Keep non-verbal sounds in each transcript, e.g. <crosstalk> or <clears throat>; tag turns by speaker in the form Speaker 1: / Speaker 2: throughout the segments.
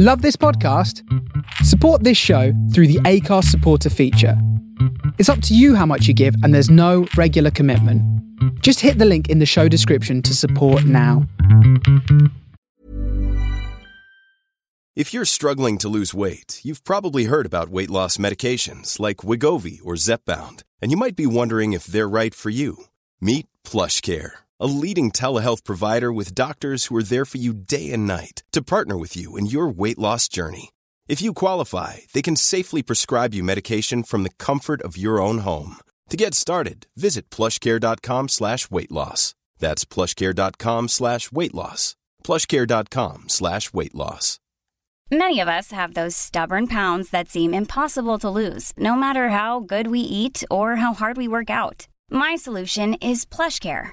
Speaker 1: Love this podcast? Support this show through the Acast supporter feature. It's up to you how much you give, and there's no regular commitment. Just hit the link in the show description to support now.
Speaker 2: If you're struggling to lose weight, you've probably heard about weight loss medications like Wegovy or Zepbound, and you might be wondering if they're right for you. Meet PlushCare, a leading telehealth provider with doctors who are there for you day and night to partner with you in your weight loss journey. If you qualify, they can safely prescribe you medication from the comfort of your own home. To get started, visit plushcare.com slash weight loss. That's plushcare.com slash weight loss. plushcare.com slash weight loss.
Speaker 3: Many of us have those stubborn pounds that seem impossible to lose, no matter how good we eat or how hard we work out. My solution is PlushCare.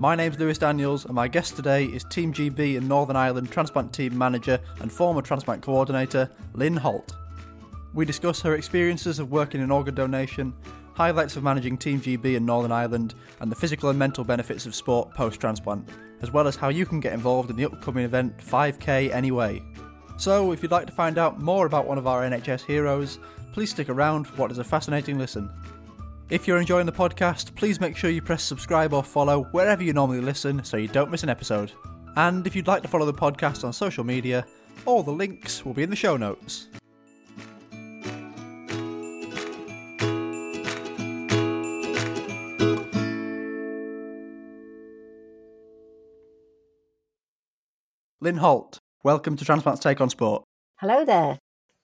Speaker 4: My name's Lewis Daniels and my guest today is Team GB and Northern Ireland Transplant Team Manager and former Transplant Coordinator, Lynn Holt. We discuss her experiences of working in organ donation, highlights of managing Team GB in Northern Ireland, and the physical and mental benefits of sport post transplant, as well as how you can get involved in the upcoming event 5K Anyway. So, if you'd like to find out more about one of our NHS heroes, please stick around for what is a fascinating listen. If you're enjoying the podcast, please make sure you press subscribe or follow wherever you normally listen so you don't miss an episode. And if you'd like to follow the podcast on social media, all the links will be in the show notes. Lynn Holt, welcome to Transplant's Take on Sport.
Speaker 5: Hello there.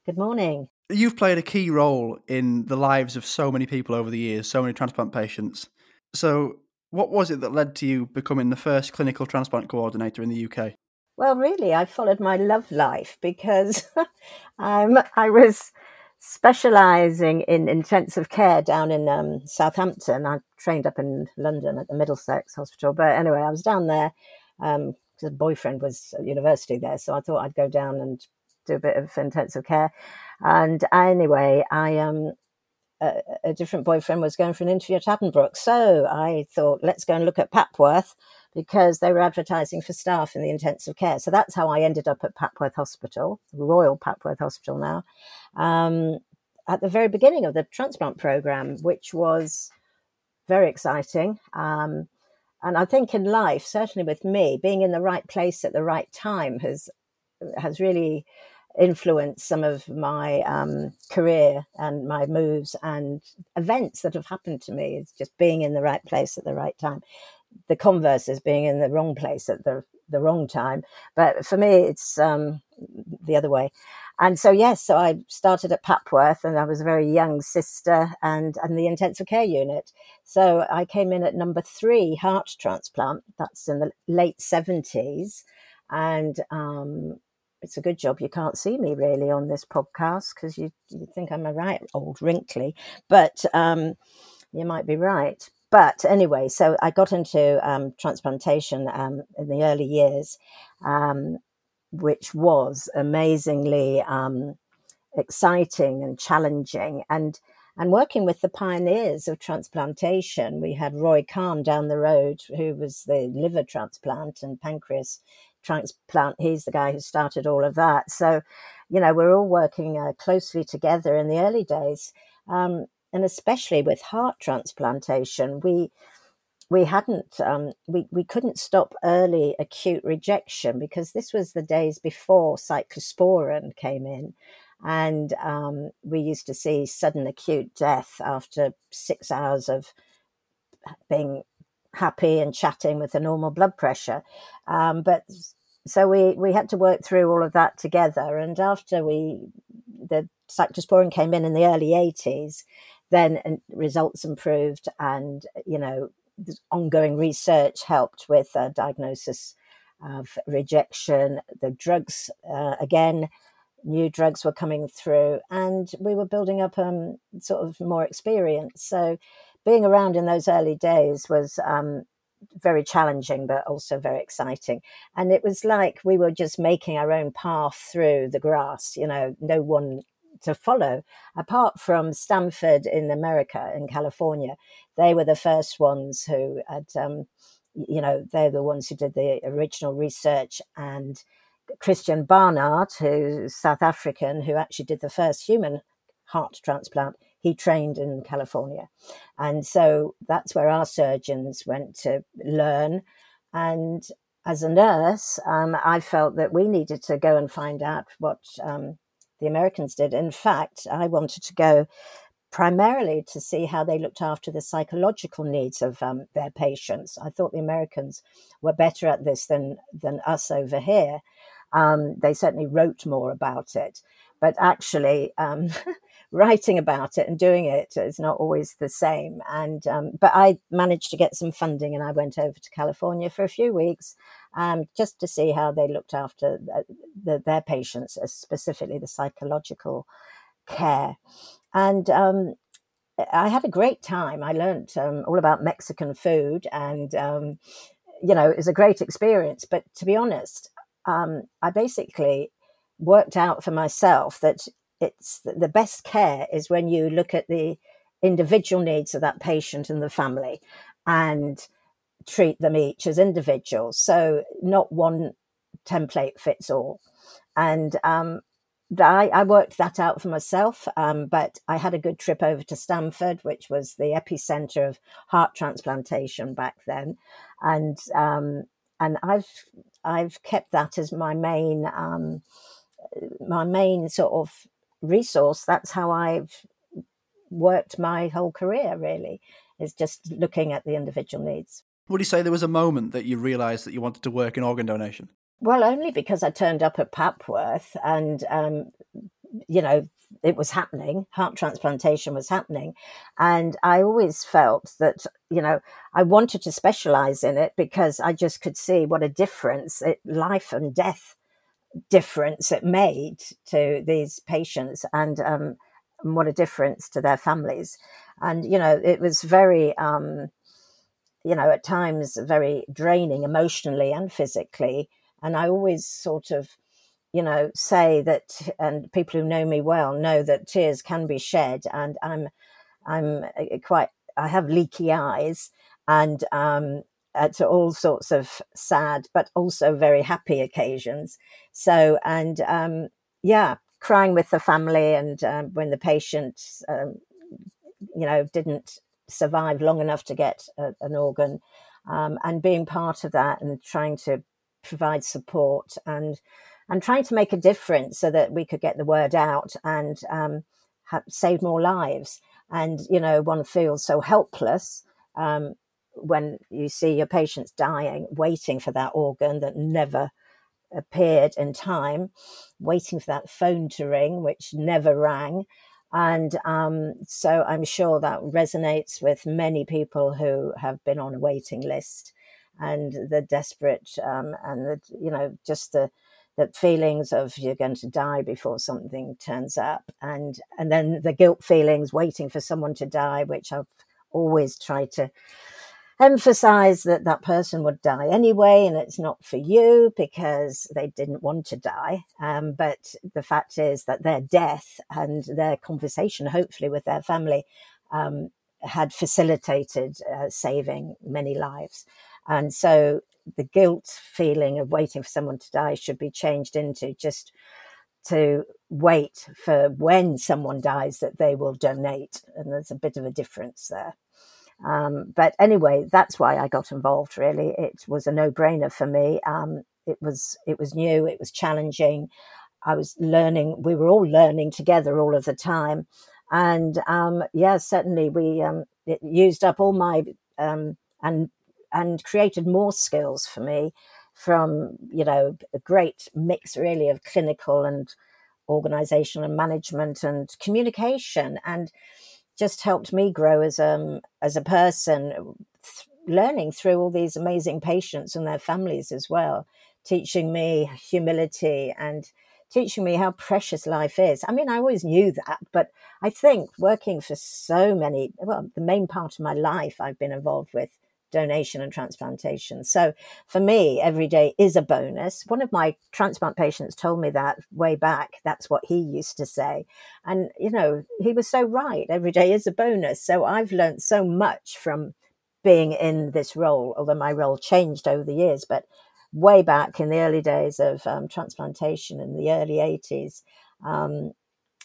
Speaker 5: Good morning.
Speaker 4: You've played a key role in the lives of so many people over the years, so many transplant patients. So, what was it that led to you becoming the first clinical transplant coordinator in the UK?
Speaker 5: Well, really, I followed my love life because <laughs> um, I was specialising in intensive care down in um, Southampton. I trained up in London at the Middlesex Hospital, but anyway, I was down there um, a boyfriend was at university there, so I thought I'd go down and do a bit of intensive care. And anyway, I um a, a different boyfriend was going for an interview at Addenbrooke, so I thought let's go and look at Papworth because they were advertising for staff in the intensive care. So that's how I ended up at Papworth Hospital, Royal Papworth Hospital now, um, at the very beginning of the transplant program, which was very exciting. Um, and I think in life, certainly with me, being in the right place at the right time has has really influenced some of my um, career and my moves and events that have happened to me. It's just being in the right place at the right time. The converse is being in the wrong place at the the wrong time. But for me, it's um, the other way. And so, yes, so I started at Papworth and I was a very young sister and, and the intensive care unit. So I came in at number three, heart transplant. That's in the late 70s. And um, it's a good job you can't see me really on this podcast because you, you think I'm a right old wrinkly. But um, you might be right. But anyway, so I got into um, transplantation um, in the early years, um, which was amazingly um, exciting and challenging. And and working with the pioneers of transplantation, we had Roy Calne down the road, who was the liver transplant and pancreas transplant. He's the guy who started all of that. So, you know, we're all working uh, closely together in the early days. Um, and especially with heart transplantation, we we hadn't um, we we couldn't stop early acute rejection because this was the days before cyclosporin came in, and um, we used to see sudden acute death after six hours of being happy and chatting with a normal blood pressure, um, but so we we had to work through all of that together. And after we the cyclosporin came in in the early 80s, then results improved and, you know, ongoing research helped with uh, diagnosis of rejection. The drugs, uh, again, new drugs were coming through, and we were building up um, sort of more experience. So, being around in those early days was um, very challenging, but also very exciting. And it was like we were just making our own path through the grass, you know, no one to follow. Apart from Stanford in America, in California, they were the first ones who had, um, you know, they're the ones who did the original research. And Christiaan Barnard, who's South African, who actually did the first human heart transplant, he trained in California. And so that's where our surgeons went to learn. And as a nurse, um, I felt that we needed to go and find out what um, the Americans did. In fact, I wanted to go primarily to see how they looked after the psychological needs of um, their patients. I thought the Americans were better at this than than us over here. Um, they certainly wrote more about it, but actually, um, <laughs> writing about it and doing it is not always the same. And um, but I managed to get some funding, and I went over to California for a few weeks um, just to see how they looked after the, the, their patients, uh, specifically the psychological care. And um, I had a great time. I learned um, all about Mexican food, and um, you know, it was a great experience. But to be honest, um, I basically worked out for myself that it's the best care is when you look at the individual needs of that patient and the family and treat them each as individuals. So not one template fits all. And um, I, I, worked that out for myself, um, but I had a good trip over to Stanford, which was the epicenter of heart transplantation back then, and um, and I've I've kept that as my main um, my main sort of resource. That's how I've worked my whole career. Really, is just looking at the individual needs.
Speaker 4: Would you say there was a moment that you realised that you wanted to work in organ donation?
Speaker 5: Well, only because I turned up at Papworth and, um, you know, it was happening. Heart transplantation was happening. And I always felt that, you know, I wanted to specialize in it because I just could see what a difference it, life and death difference it made to these patients and, um, what a difference to their families. And, you know, it was very, um, you know, at times very draining emotionally and physically. And I always sort of, you know, say that, and people who know me well know that tears can be shed, and I'm, I'm uh, quite, I have leaky eyes, and um, at all sorts of sad, but also very happy occasions. So, and um, yeah, crying with the family, and um, when the patient, um, you know, didn't survive long enough to get a, an organ, um, and being part of that and trying to provide support and and trying to make a difference so that we could get the word out and um, have, save more lives. And you know, one feels so helpless um, when you see your patients dying, waiting for that organ that never appeared in time, waiting for that phone to ring, which never rang. And um, so I'm sure that resonates with many people who have been on a waiting list and the desperate um, and the, you know, just the, the feelings of you're going to die before something turns up and, and then the guilt feelings waiting for someone to die, which I've always tried to emphasize that that person would die anyway, and it's not for you because they didn't want to die. Um, but the fact is that their death and their conversation, hopefully with their family, um, had facilitated uh, saving many lives. And so the guilt feeling of waiting for someone to die should be changed into just to wait for when someone dies that they will donate. And there's a bit of a difference there. Um, but anyway, that's why I got involved. Really, it was a no-brainer for me. Um, it was it was new, it was challenging. I was learning. We were all learning together all of the time, and um, yeah, certainly we um, used up all my um, and and created more skills for me from you know a great mix really of clinical and organizational and management and communication and just helped me grow as um as a person, th- learning through all these amazing patients and their families as well, teaching me humility and teaching me how precious life is. I mean, I always knew that, but I think working for so many, well, the main part of my life I've been involved with donation and transplantation. So for me, every day is a bonus. One of my transplant patients told me that way back. That's what he used to say. And, you know, he was so right. Every day is a bonus. So I've learned so much from being in this role, although my role changed over the years. But way back in the early days of um, transplantation in the early 80s, um,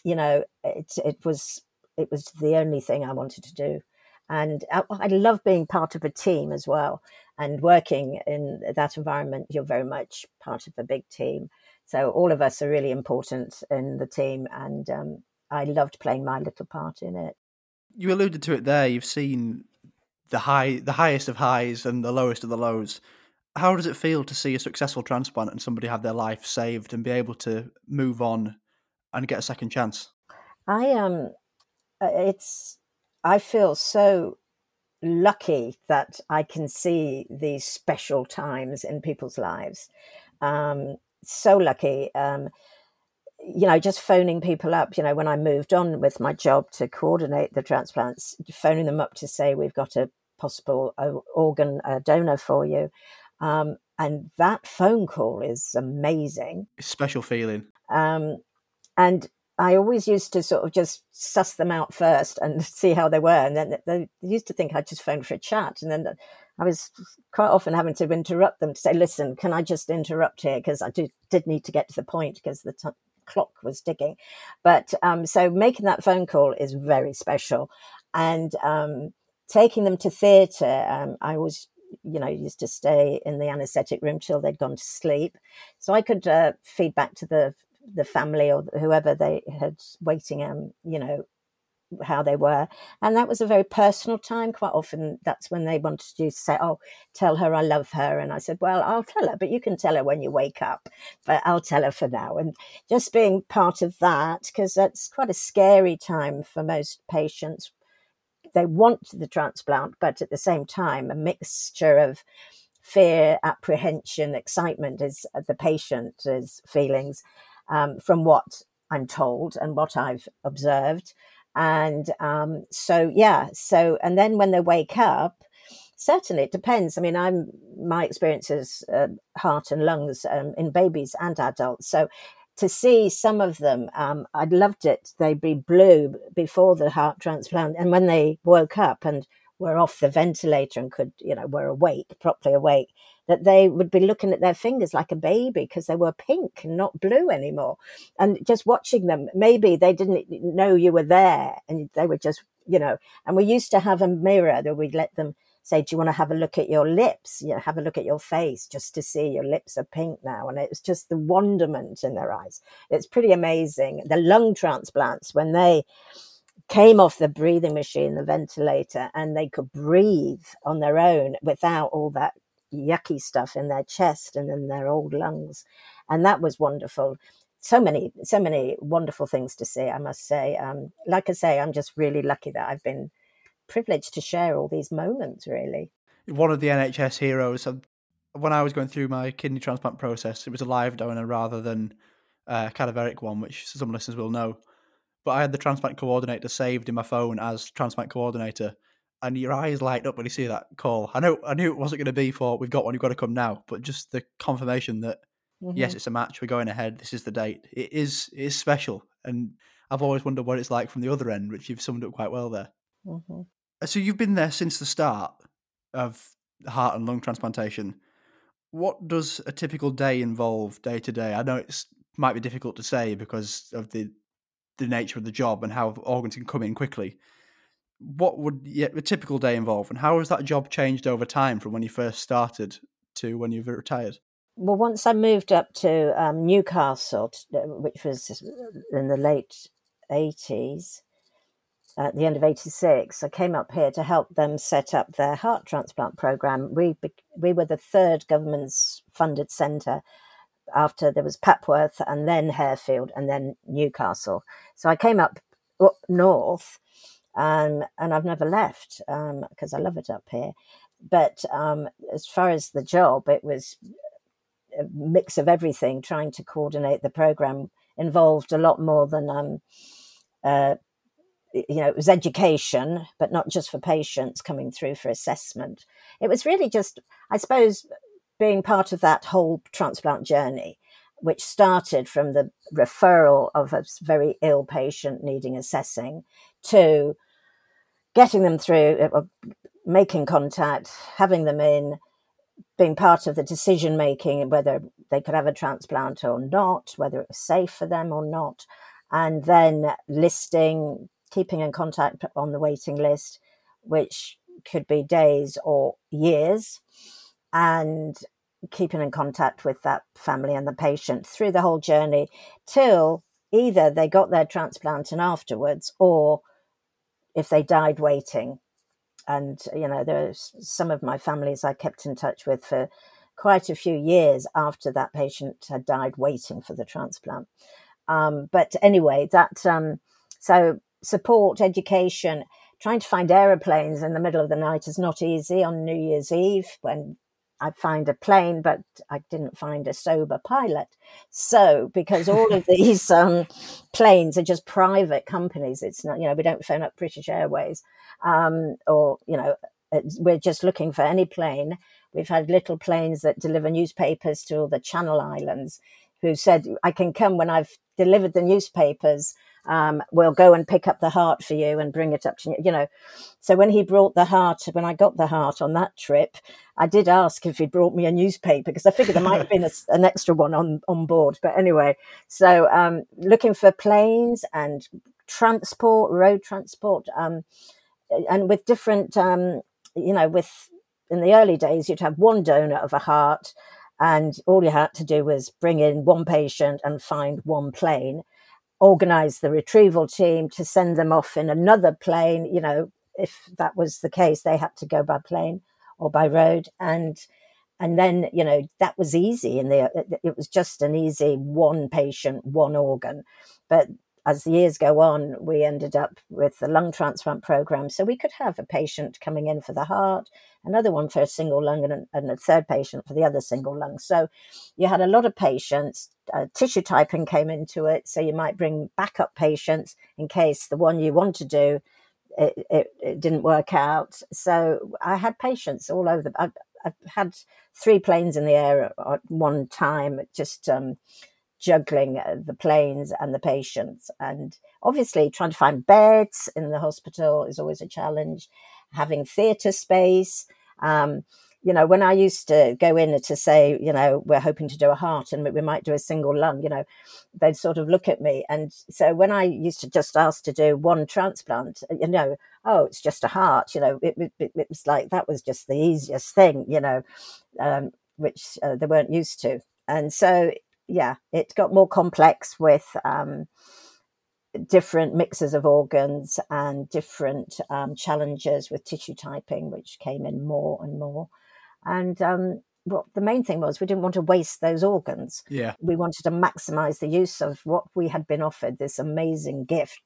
Speaker 5: you know, it, it was it was the only thing I wanted to do. And I, I love being part of a team as well. And working in that environment, you're very much part of a big team. So all of us are really important in the team. And um, I loved playing my little part in it.
Speaker 4: You alluded to it there. You've seen the high, the highest of highs and the lowest of the lows. How does it feel to see a successful transplant and somebody have their life saved and be able to move on and get a second chance?
Speaker 5: I um, uh, it's I feel so lucky that I can see these special times in people's lives. Um, so lucky. Um, you know, just phoning people up, you know, when I moved on with my job to coordinate the transplants, phoning them up to say, we've got a possible uh, organ uh, donor for you. Um, and that phone call is amazing.
Speaker 4: Special feeling.
Speaker 5: Um, and I always used to sort of just suss them out first and <laughs> see how they were. And then they used to think I'd just phoned for a chat. And then I was quite often having to interrupt them to say, listen, can I just interrupt here? Because I did, did need to get to the point because the t- clock was ticking. But um, so making that phone call is very special. And um, taking them to theatre, um, I always you know, used to stay in the anaesthetic room till they'd gone to sleep. So I could uh, feed back to the the family or whoever they had waiting um you know how they were. And that was a very personal time. Quite often that's when they wanted you to say oh tell her i love her. And i said well i'll tell her but you can tell her when you wake up but i'll tell her for now. And just being part of that because that's quite a scary time for most patients. They want the transplant but at the same time a mixture of fear apprehension excitement is the patient's feelings um, from what I'm told and what I've observed. And um, so, yeah, so, and then when they wake up, certainly it depends. I mean, I'm, my experience is uh, heart and lungs um, in babies and adults. So to see some of them, um, I loved it. They'd be blue before the heart transplant. And when they woke up and were off the ventilator and could, you know, were awake, properly awake, that they would be looking at their fingers like a baby because they were pink and not blue anymore. And just watching them, maybe they didn't know you were there and they were just, you know, and we used to have a mirror that we'd let them say, Do you want to have a look at your lips? You know, have a look at your face just to see your lips are pink now. And it's just the wonderment in their eyes. It's pretty amazing. The lung transplants, when they came off the breathing machine, the ventilator, and they could breathe on their own without all that yucky stuff in their chest and in their old lungs. And that was wonderful. So many, so many wonderful things to see, I must say. Um, like I say, I'm just really lucky that I've been privileged to share all these moments, really.
Speaker 4: One of the NHS heroes. When I was going through my kidney transplant process, it was a live donor rather than a cadaveric one, which some listeners will know. But I had the transplant coordinator saved in my phone as transplant coordinator and your eyes light up when you see that call. I know I knew it wasn't going to be for we've got one, you've got to come now, but just the confirmation that mm-hmm. yes, it's a match, we're going ahead, this is the date. It is it is special, and I've always wondered what it's like from the other end, which you've summed up quite well there. Mm-hmm. Uh, so you've been there since the start of heart and lung transplantation. What does a typical day involve day to day? I know it might be difficult to say because of the the nature of the job and how organs can come in quickly what would a typical day involve, and how has that job changed over time from when you first started to when you've retired?
Speaker 5: Well, once I moved up to um, Newcastle, uh, which was in the late eighties, at the end of '86, I came up here to help them set up their heart transplant program. We we were the third government's funded centre after there was Papworth and then Harefield and then Newcastle. So I came up north um, and I've never left because um, I love it up here. But um, as far as the job, it was a mix of everything, trying to coordinate the program involved a lot more than um, uh, you know, it was education, but not just for patients coming through for assessment. It was really just, I suppose, being part of that whole transplant journey, which started from the referral of a very ill patient needing assessing to getting them through, uh, making contact, having them in, being part of the decision making, whether they could have a transplant or not, whether it was safe for them or not, and then listing, keeping in contact on the waiting list, which could be days or years, and keeping in contact with that family and the patient through the whole journey till either they got their transplant and afterwards, or if they died waiting. And you know there's some of my families i kept in touch with for quite a few years after that patient had died waiting for the transplant. Um, but anyway that um, so support education trying to find aeroplanes in the middle of the night is not easy on new year's eve when I find a plane, but I didn't find a sober pilot. So, because all of these <laughs> um, planes are just private companies, it's not, you know, we don't phone up British Airways um, or, you know, we're just looking for any plane. We've had little planes that deliver newspapers to all the Channel Islands who said, I can come when I've delivered the newspapers um, we'll go and pick up the heart for you and bring it up to you, you know. So when he brought the heart, when I got the heart on that trip, I did ask if he'd brought me a newspaper because I figured there might have been a, an extra one on, on board. But anyway, so um, looking for planes and transport, road transport, um, and with different, um, you know, with in the early days, you'd have one donor of a heart and all you had to do was bring in one patient and find one plane organize the retrieval team to send them off in another plane. You know, if that was the case, they had to go by plane or by road. And and then you know that was easy and the it was just an easy one patient one organ but as the years go on, we ended up with the lung transplant program. So we could have a patient coming in for the heart, another one for a single lung, and, and a third patient for the other single lung. So you had a lot of patients. Uh, tissue typing came into it. So you might bring backup patients in case the one you want to do it, it, it, didn't work out. So I had patients all over. The, I, have had three planes in the air at one time, just um, juggling uh, the planes and the patients. And obviously, trying to find beds in the hospital is always a challenge. Having theatre space. Um, you know, when I used to go in to say, you know, we're hoping to do a heart and we might do a single lung, you know, they'd sort of look at me. And so when I used to just ask to do one transplant, uh, you know, oh, it's just a heart, you know, it, it, it was like that was just the easiest thing, you know, um, which uh, they weren't used to. And so yeah, it got more complex with um, different mixes of organs and different um, challenges with tissue typing, which came in more and more. And um, what the main thing was, we didn't want to waste those organs.
Speaker 4: Yeah,
Speaker 5: we wanted to maximize the use of what we had been offered. This amazing gift.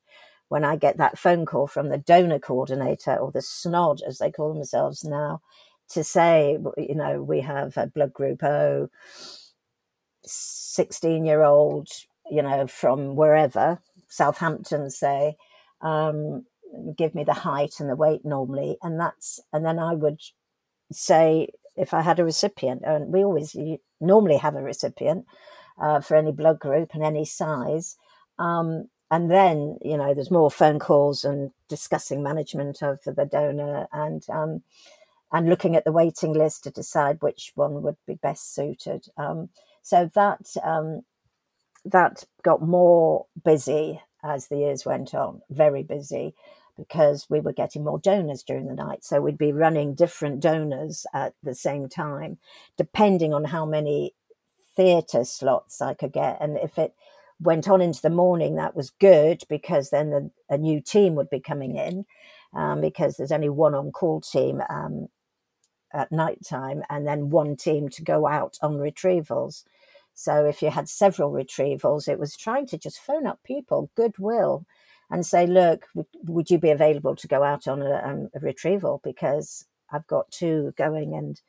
Speaker 5: When I get that phone call from the donor coordinator or the SNOD, as they call themselves now, to say, you know, we have a blood group O 16 year old, you know, from wherever, Southampton, say, um, give me the height and the weight normally. And that's, and then I would say, if I had a recipient, and we always normally have a recipient uh, for any blood group and any size. Um, and then, you know, there's more phone calls and discussing management of the donor and, um, and looking at the waiting list to decide which one would be best suited. Um, so that um, that got more busy as the years went on, very busy because we were getting more donors during the night. So we'd be running different donors at the same time, depending on how many theatre slots I could get. And if it went on into the morning, that was good because then the, a new team would be coming in um, because there's only one on call team um, at night time and then one team to go out on retrievals. So if you had several retrievals, it was trying to just phone up people, goodwill, and say, look, would you be available to go out on a, um, a retrieval? Because I've got two going and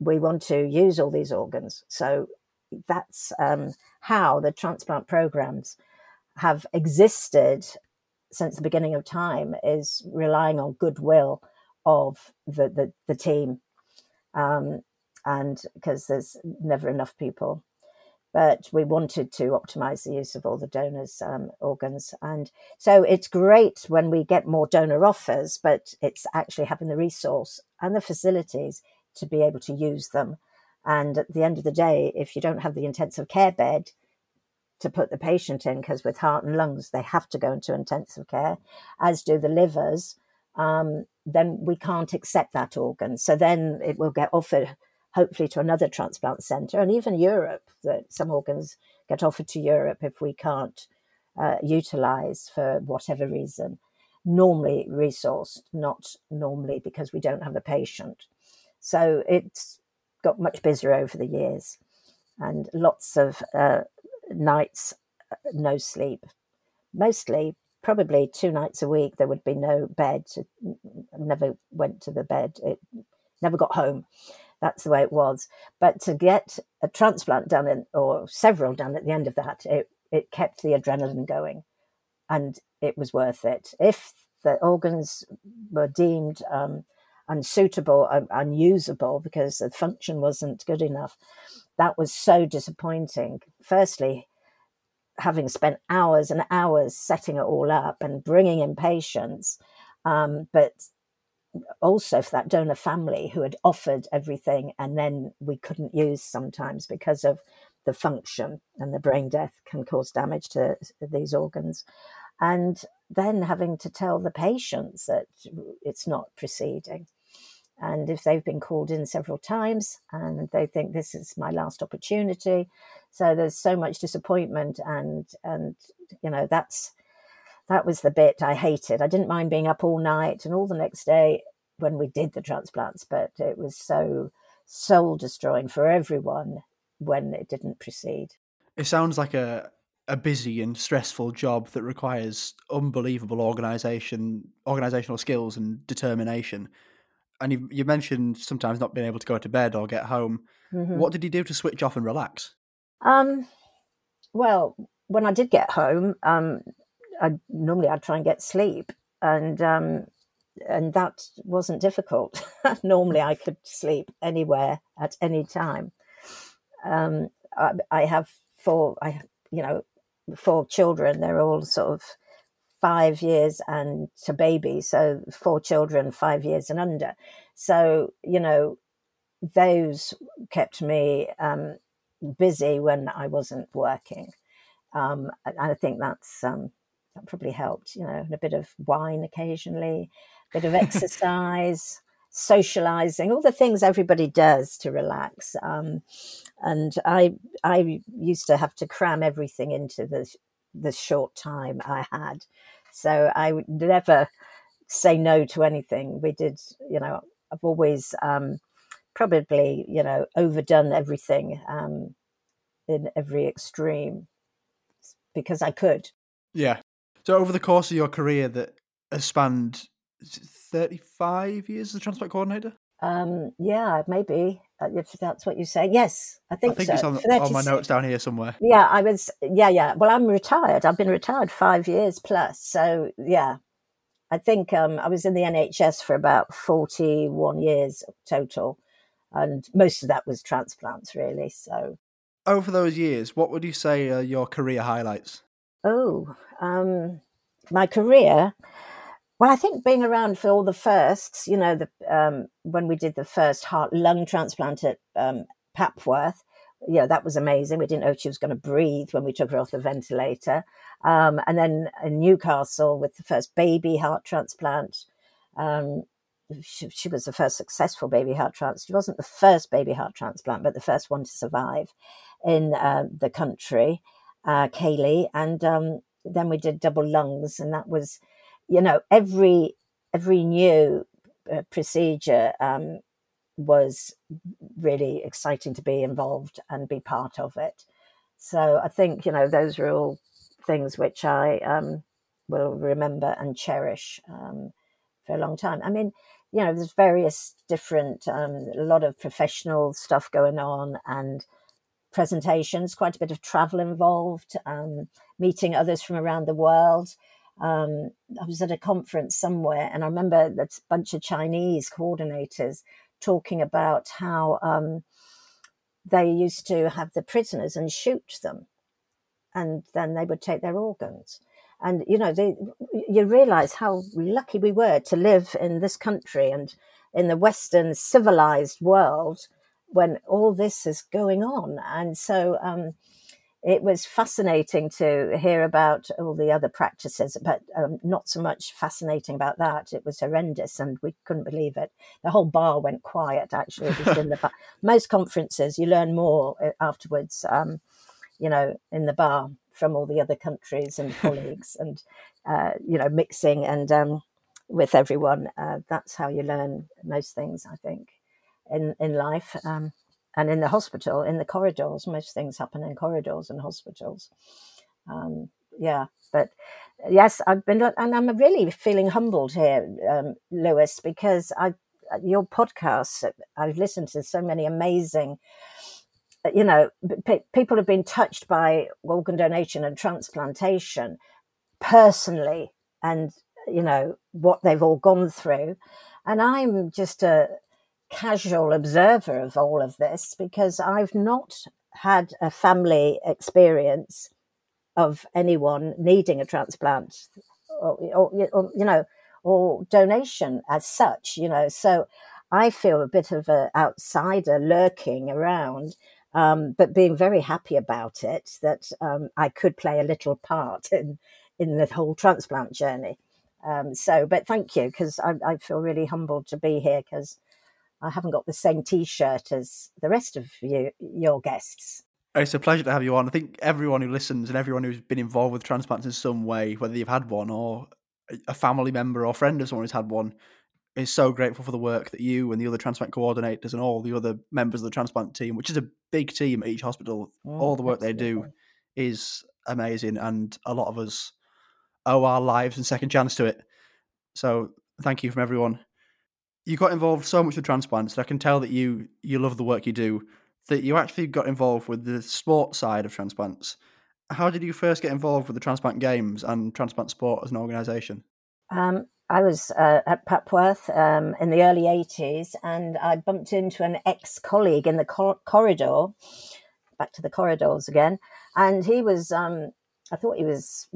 Speaker 5: we want to use all these organs. So that's um, how the transplant programs have existed since the beginning of time is relying on goodwill of the, the, the team. Um, and because there's never enough people. But we wanted to optimize the use of all the donors' um, organs. And so it's great when we get more donor offers, but it's actually having the resource and the facilities to be able to use them. And at the end of the day, if you don't have the intensive care bed to put the patient in, because with heart and lungs, they have to go into intensive care, as do the livers, um, then we can't accept that organ. So then it will get offered, hopefully, to another transplant centre and even Europe, that some organs get offered to Europe if we can't uh, utilise for whatever reason. Normally resourced, not normally because we don't have a patient. So it's got much busier over the years and lots of uh, nights, uh, no sleep. Mostly, probably two nights a week, there would be no bed. Never went to the bed. It never got home. That's the way it was. But to get a transplant done, in, or several done at the end of that, it, it kept the adrenaline going and it was worth it. If the organs were deemed um, unsuitable, un- unusable because the function wasn't good enough. That was so disappointing. Firstly, having spent hours and hours setting it all up and bringing in patients, um, but also for that donor family who had offered everything and then we couldn't use sometimes because of the function and the brain death can cause damage to these organs. And then having to tell the patients that it's not proceeding and if they've been called in several times and they think this is my last opportunity. So there's so much disappointment and and you know that's that was the bit i hated. I didn't mind being up all night and all the next day when we did the transplants but it was so soul destroying for everyone when it didn't proceed.
Speaker 4: It sounds like a a busy and stressful job that requires unbelievable organization organizational skills and determination and you, you mentioned sometimes not being able to go to bed or get home. Mm-hmm. What did you do to switch off and relax?
Speaker 5: Um, well, when I did get home, um, I normally I'd try and get sleep, and um, and that wasn't difficult. <laughs> normally, I could sleep anywhere at any time. Um, I, I have four, I you know, four children. They're all sort of five years and to baby, so four children, five years and under. So, you know, those kept me um, busy when I wasn't working. Um, and I think that's um, that probably helped, you know, and a bit of wine occasionally, a bit of <laughs> exercise, socializing, all the things everybody does to relax. Um, and I, I used to have to cram everything into the the short time I had. So I would never say no to anything. We did, you know, I've always um, probably, you know, overdone everything um, in every extreme because I could.
Speaker 4: Yeah. So over the course of your career that has spanned 35 years as a transport coordinator?
Speaker 5: Um, yeah, maybe if that's what you say. Yes, I think,
Speaker 4: I think
Speaker 5: so.
Speaker 4: it's on, on my notes down here somewhere.
Speaker 5: Yeah, I was. Yeah, yeah. Well, I'm retired. I've been retired five years plus. So yeah, I think um, I was in the NHS for about 41 years total, and most of that was transplants, really. So
Speaker 4: over those years, what would you say are your career highlights?
Speaker 5: Oh, um, my career. Well, I think being around for all the firsts, you know, the um, when we did the first heart lung transplant at um, Papworth, yeah, that was amazing. We didn't know she was going to breathe when we took her off the ventilator. Um, and then in Newcastle with the first baby heart transplant. Um, she, she, was the first successful baby heart transplant. She wasn't the first baby heart transplant, but the first one to survive in uh, the country, uh, Kaylee. And um, then we did double lungs, and that was you know, every every new uh, procedure um, was really exciting to be involved and be part of it. So I think you know those are all things which I um, will remember and cherish um, for a long time. I mean, you know, there's various different, um, a lot of professional stuff going on and presentations, quite a bit of travel involved, um, meeting others from around the world. Um, I was at a conference somewhere, and I remember a bunch of Chinese coordinators talking about how um, they used to have the prisoners and shoot them, and then they would take their organs. And you know, they, you realise how lucky we were to live in this country and in the Western civilized world when all this is going on. And so um, it was fascinating to hear about all the other practices, but um, not so much fascinating about that. It was horrendous, and we couldn't believe it. The whole bar went quiet. Actually, in the bar. <laughs> Most conferences, you learn more uh, afterwards. Um, you know, in the bar from all the other countries and colleagues, <laughs> and uh, you know, mixing and um, with everyone. Uh, that's how you learn most things, I think, in in life. Um, and in the hospital, in the corridors, most things happen in corridors and hospitals. Um, yeah, but yes, I've been, and I'm really feeling humbled here, um, Lewis, because I, your podcasts, I've listened to so many amazing you know, p- people have been touched by organ donation and transplantation personally, and you know what they've all gone through. And I'm just a casual observer of all of this because I've not had a family experience of anyone needing a transplant or, or, or, you know or donation as such you know. So i feel a bit of an outsider lurking around um, but being very happy about it that um, i could play a little part in in the whole transplant journey. Um, so but thank you because I, I feel really humbled to be here because I haven't got the same T-shirt as the rest of you, your guests.
Speaker 4: It's a pleasure to have you on. I think everyone who listens and everyone who's been involved with transplants in some way, whether you've had one or a family member or friend of someone who's had one, is so grateful for the work that you and the other transplant coordinators and all the other members of the transplant team, which is a big team at each hospital, oh, all the work absolutely. they do is amazing. And a lot of us owe our lives and second chance to it. So thank you from everyone you got involved so much with transplants. That I can tell that you you love the work you do. That you actually got involved with the sport side of transplants. How did you first get involved with the transplant games and transplant sport as an organisation?
Speaker 5: Um, I was uh, at Papworth um, in the early 80s and I bumped into an ex colleague in the cor- corridor, back to the corridors again. And he was, um, I thought he was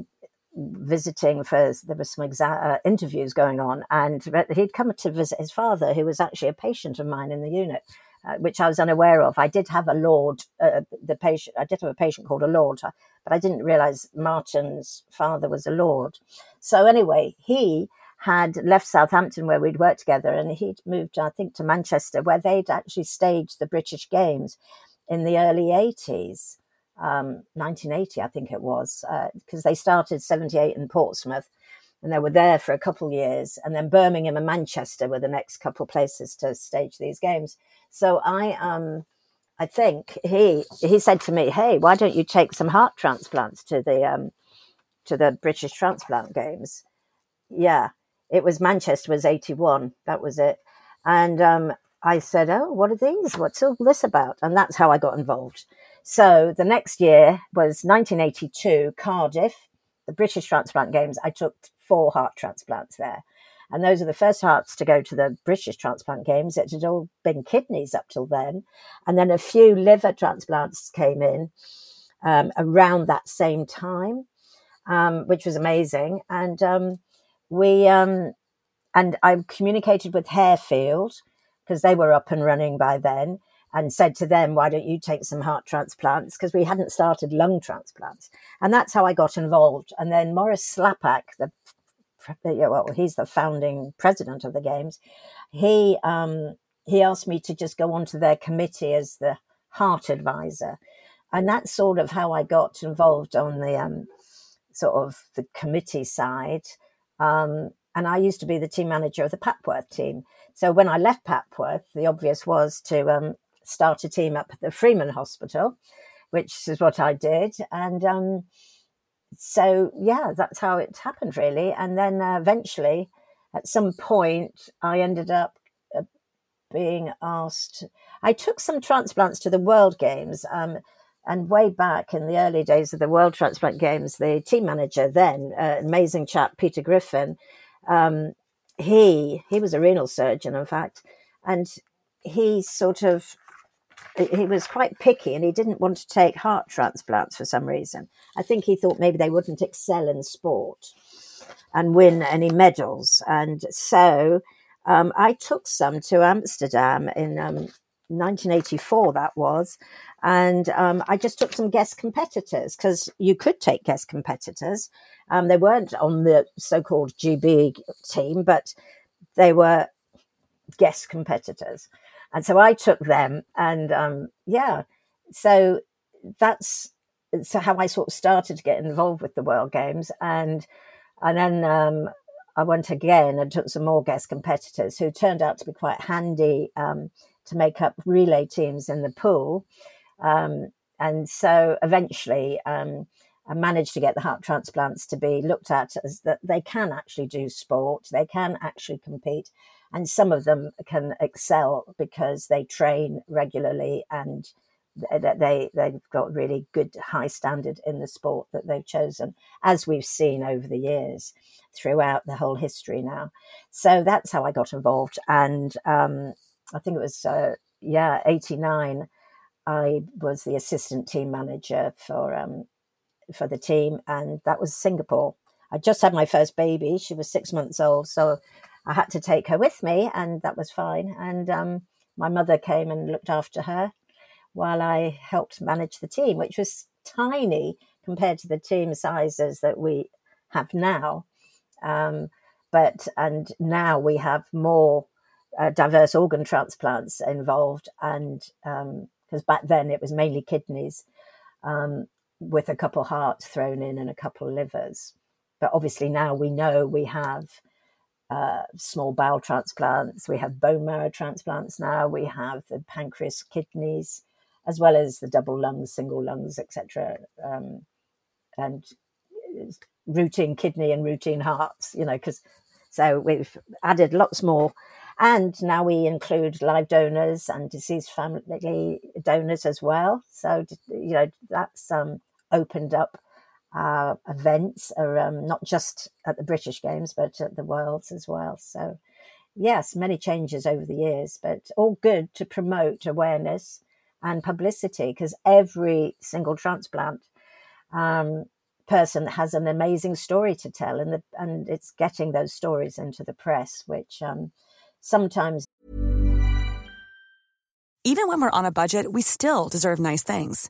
Speaker 5: visiting for there were some exa- uh, interviews going on, and he'd come to visit his father, who was actually a patient of mine in the unit. Uh, which I was unaware of. I did have a lord, uh, the patient. I did have a patient called a lord, but I didn't realise Martin's father was a lord. So anyway, he had left Southampton where we'd worked together, and he'd moved, I think, to Manchester, where they'd actually staged the British Games in the early eighties um, 1980, I think it was, because uh, they started 78 in Portsmouth and they were there for a couple years. And then Birmingham and Manchester were the next couple places to stage these games. So I, um, I think he he said to me, "Hey, why don't you take some heart transplants to the um, to the British Transplant Games?" Yeah, it was Manchester was eighty one. That was it, and um, I said, "Oh, what are these? What's all this about?" And that's how I got involved. So the next year was 1982, Cardiff, the British Transplant Games. I took four heart transplants there. And those are the first hearts to go to the British Transplant Games. It had all been kidneys up till then. And then a few liver transplants came in um, around that same time, um, which was amazing. And um, we, um, and I communicated with Harefield because they were up and running by then and said to them, why don't you take some heart transplants? Because we hadn't started lung transplants. And that's how I got involved. And then Maurice Slapak, the well, he's the founding president of the games. He um, he asked me to just go onto their committee as the heart advisor, and that's sort of how I got involved on the um, sort of the committee side. Um, and I used to be the team manager of the Papworth team. So when I left Papworth, the obvious was to um, start a team up at the Freeman Hospital, which is what I did. And um, so, yeah, that's how it happened, really. And then uh, eventually, at some point, I ended up uh, being asked. I took some transplants to the World Games. Um, and way back in the early days of the World Transplant Games, the team manager then, uh, amazing chap Peter Griffin, um, he he was a renal surgeon, in fact, and he sort of he was quite picky and he didn't want to take heart transplants for some reason. I think he thought maybe they wouldn't excel in sport and win any medals. And so um, I took some to Amsterdam in um, 1984, that was. And um, I just took some guest competitors because you could take guest competitors. Um, they weren't on the so called GB team, but they were guest competitors. And so I took them. And um, yeah, so that's so how I sort of started to get involved with the World Games. And and then um, I went again and took some more guest competitors who turned out to be quite handy um, to make up relay teams in the pool. Um, and so eventually, um, I managed to get the heart transplants to be looked at as that they can actually do sport, they can actually compete, and some of them can excel because they train regularly and they they've got really good high standard in the sport that they've chosen, as we've seen over the years throughout the whole history now. So that's how I got involved, and um, I think it was uh, yeah eighty nine. I was the assistant team manager for um, for the team, and that was Singapore. I just had my first baby; she was six months old, so I had to take her with me, and that was fine. And um, my mother came and looked after her while I helped manage the team, which was tiny compared to the team sizes that we have now. Um, but and now we have more uh, diverse organ transplants involved, and because um, back then it was mainly kidneys, um, with a couple hearts thrown in and a couple livers. But obviously now we know we have uh, small bowel transplants, we have bone marrow transplants now, we have the pancreas, kidneys, as well as the double lungs, single lungs, etc., um, and routine kidney and routine hearts. You know, because so we've added lots more, and now we include live donors and deceased family donors as well. So you know that's um, opened up uh, events, are, um, not just at the British Games, but at the Worlds as well. So yes, many changes over the years, but all good to promote awareness and publicity because every single transplant um, person has an amazing story to tell, and the, and it's getting those stories into the press, which um, sometimes.
Speaker 6: Even when we're on a budget, we still deserve nice things.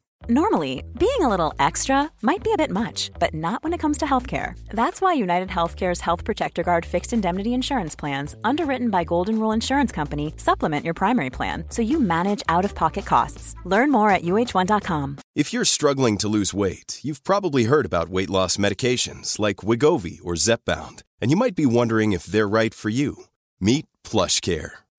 Speaker 7: Normally, being a little extra might be a bit much, but not when it comes to healthcare. That's why United Healthcare's Health Protector Guard fixed indemnity insurance plans, underwritten by Golden Rule Insurance Company, supplement your primary plan so you manage out-of-pocket costs. Learn more at uh1.com.
Speaker 2: If you're struggling to lose weight, you've probably heard about weight loss medications like Wegovy or Zepbound, and you might be wondering if they're right for you. Meet PlushCare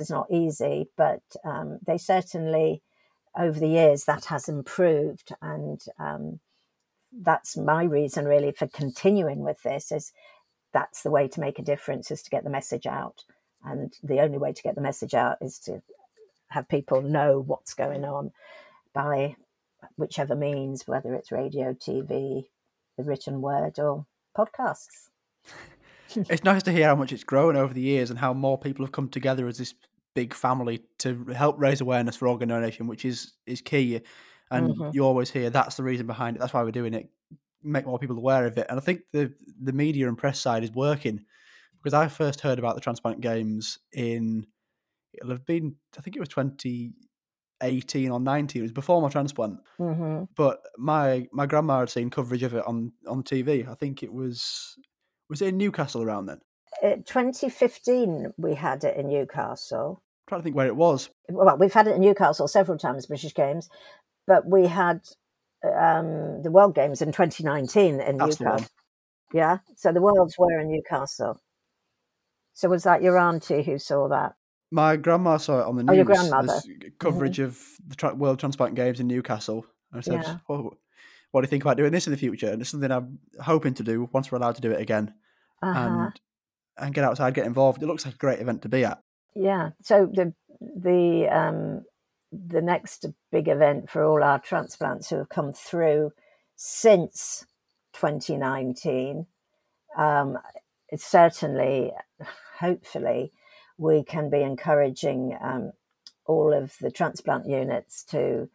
Speaker 5: It's not easy, but um, they certainly, over the years, that has improved. And um, that's my reason, really, for continuing with this is that's the way to make a difference is to get the message out. And the only way to get the message out is to have people know what's going on by whichever means, whether it's radio, TV, the written word, or podcasts.
Speaker 4: It's nice to hear how much it's grown over the years and how more people have come together as this big family to help raise awareness for organ donation, which is is key. And mm-hmm. you always hear that's the reason behind it. That's why we're doing it. Make more people aware of it. And I think the the media and press side is working because I first heard about the transplant games in it'll have been I think it was twenty 18 or 19. It was before my transplant. Mm-hmm. But my my grandma had seen coverage of it on on TV. I think it was was it in Newcastle around then?
Speaker 5: Uh, 2015, we had it in Newcastle.
Speaker 4: I'm trying to think where it was.
Speaker 5: Well, we've had it in Newcastle several times, British Games, but we had um, the World Games in 2019 in That's Newcastle. Yeah, so the Worlds were in Newcastle. So was that your auntie who saw that?
Speaker 4: My grandma saw it on the news.
Speaker 5: Oh, your grandmother.
Speaker 4: coverage mm-hmm. of the World Transplant Games in Newcastle. I said, yeah. oh, "What do you think about doing this in the future?" And it's something I'm hoping to do once we're allowed to do it again, uh-huh. and and get outside, get involved. It looks like a great event to be at.
Speaker 5: Yeah. So the the um, the next big event for all our transplants who have come through since 2019, um, it's certainly, hopefully, we can be encouraging um, all of the transplant units to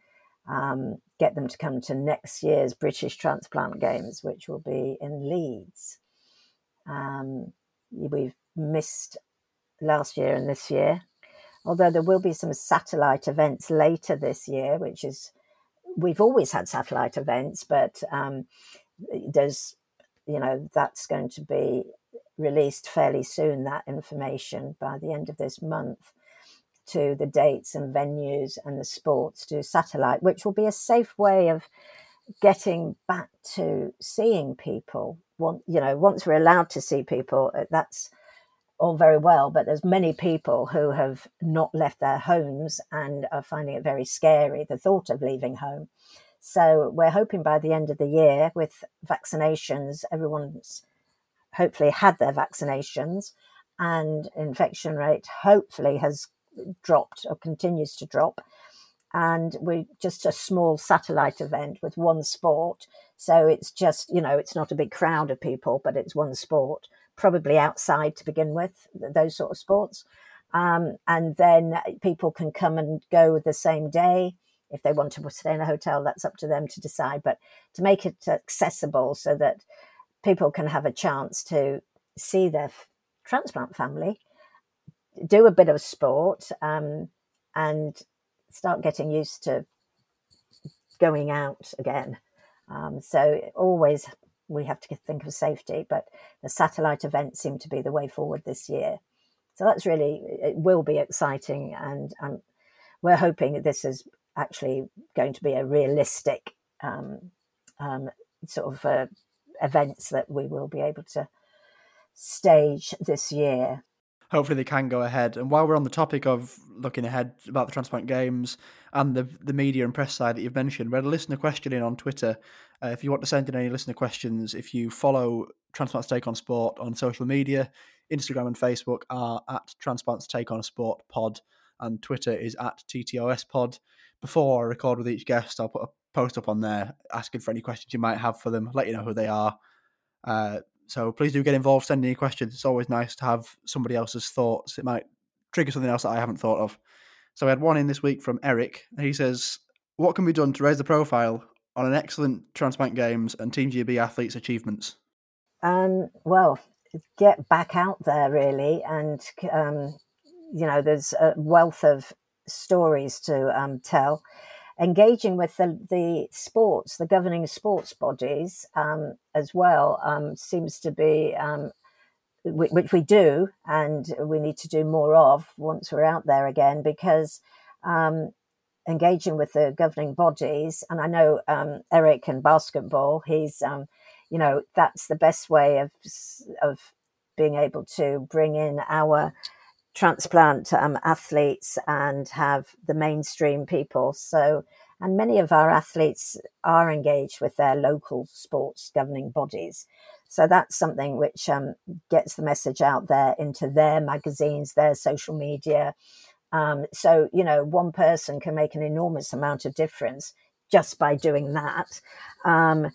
Speaker 5: um, get them to come to next year's British Transplant Games, which will be in Leeds. Um, we've missed last year and this year, although there will be some satellite events later this year, which is we've always had satellite events, but um, there's you know that's going to be released fairly soon, that information by the end of this month to the dates and venues and the sports to satellite, which will be a safe way of getting back to seeing people. you know, once we're allowed to see people, uh, that's all very well, but there's many people who have not left their homes and are finding it very scary, the thought of leaving home. So we're hoping by the end of the year with vaccinations, everyone's hopefully had their vaccinations and infection rate hopefully has dropped or continues to drop. And we're just a small satellite event with one sport. So it's just you know it's not a big crowd of people but it's one sport probably outside to begin with those sort of sports. Um, and then people can come and go the same day. If they want to stay in a hotel that's up to them to decide. But to make it accessible so that people can have a chance to see their transplant family, do a bit of sport, um, and start getting used to going out again. Um, so always we have to think of safety, but the satellite events seem to be the way forward this year. So that's really it will be exciting, and um, we're hoping that this is actually going to be a realistic um, um, sort of uh, events that we will be able to stage this year.
Speaker 4: Hopefully, they can go ahead. And while we're on the topic of looking ahead about the Transplant Games and the the media and press side that you've mentioned, we had a listener question in on Twitter. Uh, if you want to send in any listener questions, if you follow Transplants Take on Sport on social media, Instagram and Facebook are at Transplants Take on Sport Pod, and Twitter is at TTOS Pod. Before I record with each guest, I'll put a post up on there asking for any questions you might have for them, let you know who they are. Uh, so please do get involved, send any questions. It's always nice to have somebody else's thoughts. It might trigger something else that I haven't thought of. So we had one in this week from Eric. He says, What can be done to raise the profile on an excellent Transplant Games and Team GB athletes' achievements?
Speaker 5: Um, well, get back out there really. And, um, you know, there's a wealth of stories to um, tell engaging with the, the sports, the governing sports bodies um, as well, um, seems to be, um, which we do, and we need to do more of once we're out there again, because um, engaging with the governing bodies, and I know um, Eric in basketball, he's, um, you know, that's the best way of of being able to bring in our transplant um, athletes and have the mainstream people. So, and many of our athletes are engaged with their local sports governing bodies. So that's something which um, gets the message out there into their magazines, their social media. Um, so, you know, one person can make an enormous amount of difference just by doing that. Um,